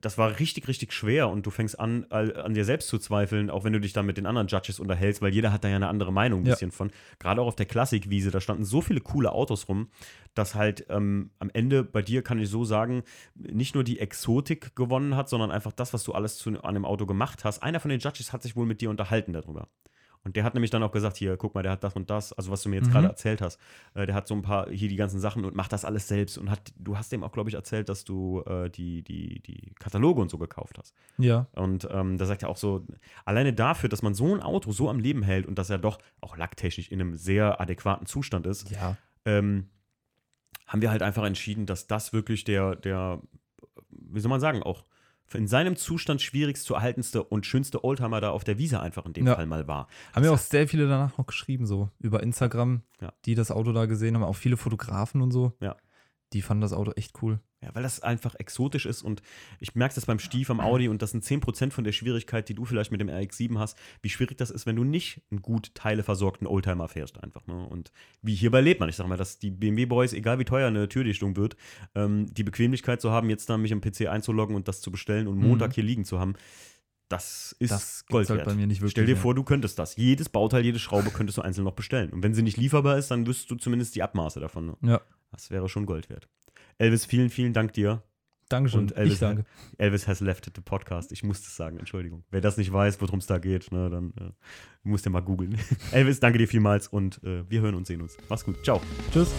Speaker 1: das war richtig, richtig schwer und du fängst an, an dir selbst zu zweifeln, auch wenn du dich dann mit den anderen Judges unterhältst, weil jeder hat da ja eine andere Meinung ein
Speaker 2: Ja.
Speaker 1: bisschen von. Gerade auch auf der Klassikwiese, da standen so viele coole Autos rum, dass halt ähm, am Ende bei dir, kann ich so sagen, nicht nur die Exotik gewonnen hat, sondern einfach das, was du alles zu, an dem Auto gemacht hast. Einer von den Judges hat sich wohl mit dir unterhalten darüber. Und der hat nämlich dann auch gesagt, hier, guck mal, der hat das und das, also was du mir jetzt
Speaker 2: Mhm.
Speaker 1: gerade erzählt hast. Äh, der hat so ein paar, hier die ganzen Sachen und macht das alles selbst. Und hat, du hast dem auch, glaube ich, erzählt, dass du äh, die, die, die Kataloge und so gekauft hast.
Speaker 2: ja,
Speaker 1: Und ähm, da sagt er auch so, alleine dafür, dass man so ein Auto so am Leben hält und dass er doch auch lacktechnisch in einem sehr adäquaten Zustand ist,
Speaker 2: ja.
Speaker 1: ähm, haben wir halt einfach entschieden, dass das wirklich der, der, wie soll man sagen, auch in seinem Zustand schwierigst zu erhaltenste und schönste Oldtimer da auf der Wiese einfach in dem
Speaker 2: Ja.
Speaker 1: Fall mal war.
Speaker 2: Haben ja auch sehr viele danach noch geschrieben, so über Instagram,
Speaker 1: Ja.
Speaker 2: die das Auto da gesehen haben, auch viele Fotografen und so.
Speaker 1: Ja.
Speaker 2: Die fanden das Auto echt cool.
Speaker 1: Ja, weil das einfach exotisch ist und ich merke das beim Stief am Audi und das sind 10% von der Schwierigkeit, die du vielleicht mit dem RX-7 hast, wie schwierig das ist, wenn du nicht einen gut teileversorgten Oldtimer fährst einfach. Ne? Und wie hierbei lebt man. Ich sag mal, dass die BMW-Boys, egal wie teuer eine Türdichtung wird, ähm, die Bequemlichkeit zu haben, jetzt dann mich am PC einzuloggen und das zu bestellen und
Speaker 2: Mhm.
Speaker 1: Montag hier liegen zu haben, das ist
Speaker 2: Das
Speaker 1: Gold
Speaker 2: halt
Speaker 1: wert.
Speaker 2: bei mir nicht wirklich.
Speaker 1: Stell dir vor, du könntest das. Jedes Bauteil, jede Schraube könntest du einzeln noch bestellen. Und wenn sie nicht lieferbar ist, dann wüsstest du zumindest die Abmaße davon. Ne?
Speaker 2: Ja,
Speaker 1: Das wäre schon Gold wert. Elvis, vielen, vielen Dank dir.
Speaker 2: Dankeschön.
Speaker 1: Und Elvis
Speaker 2: ich danke.
Speaker 1: Elvis has left the podcast. Ich muss das sagen, Entschuldigung. Wer das nicht weiß, worum es da geht, ne, dann äh, musst ihr mal googeln. Elvis, danke dir vielmals und äh, wir hören und sehen uns. Mach's gut. Ciao.
Speaker 2: Tschüss.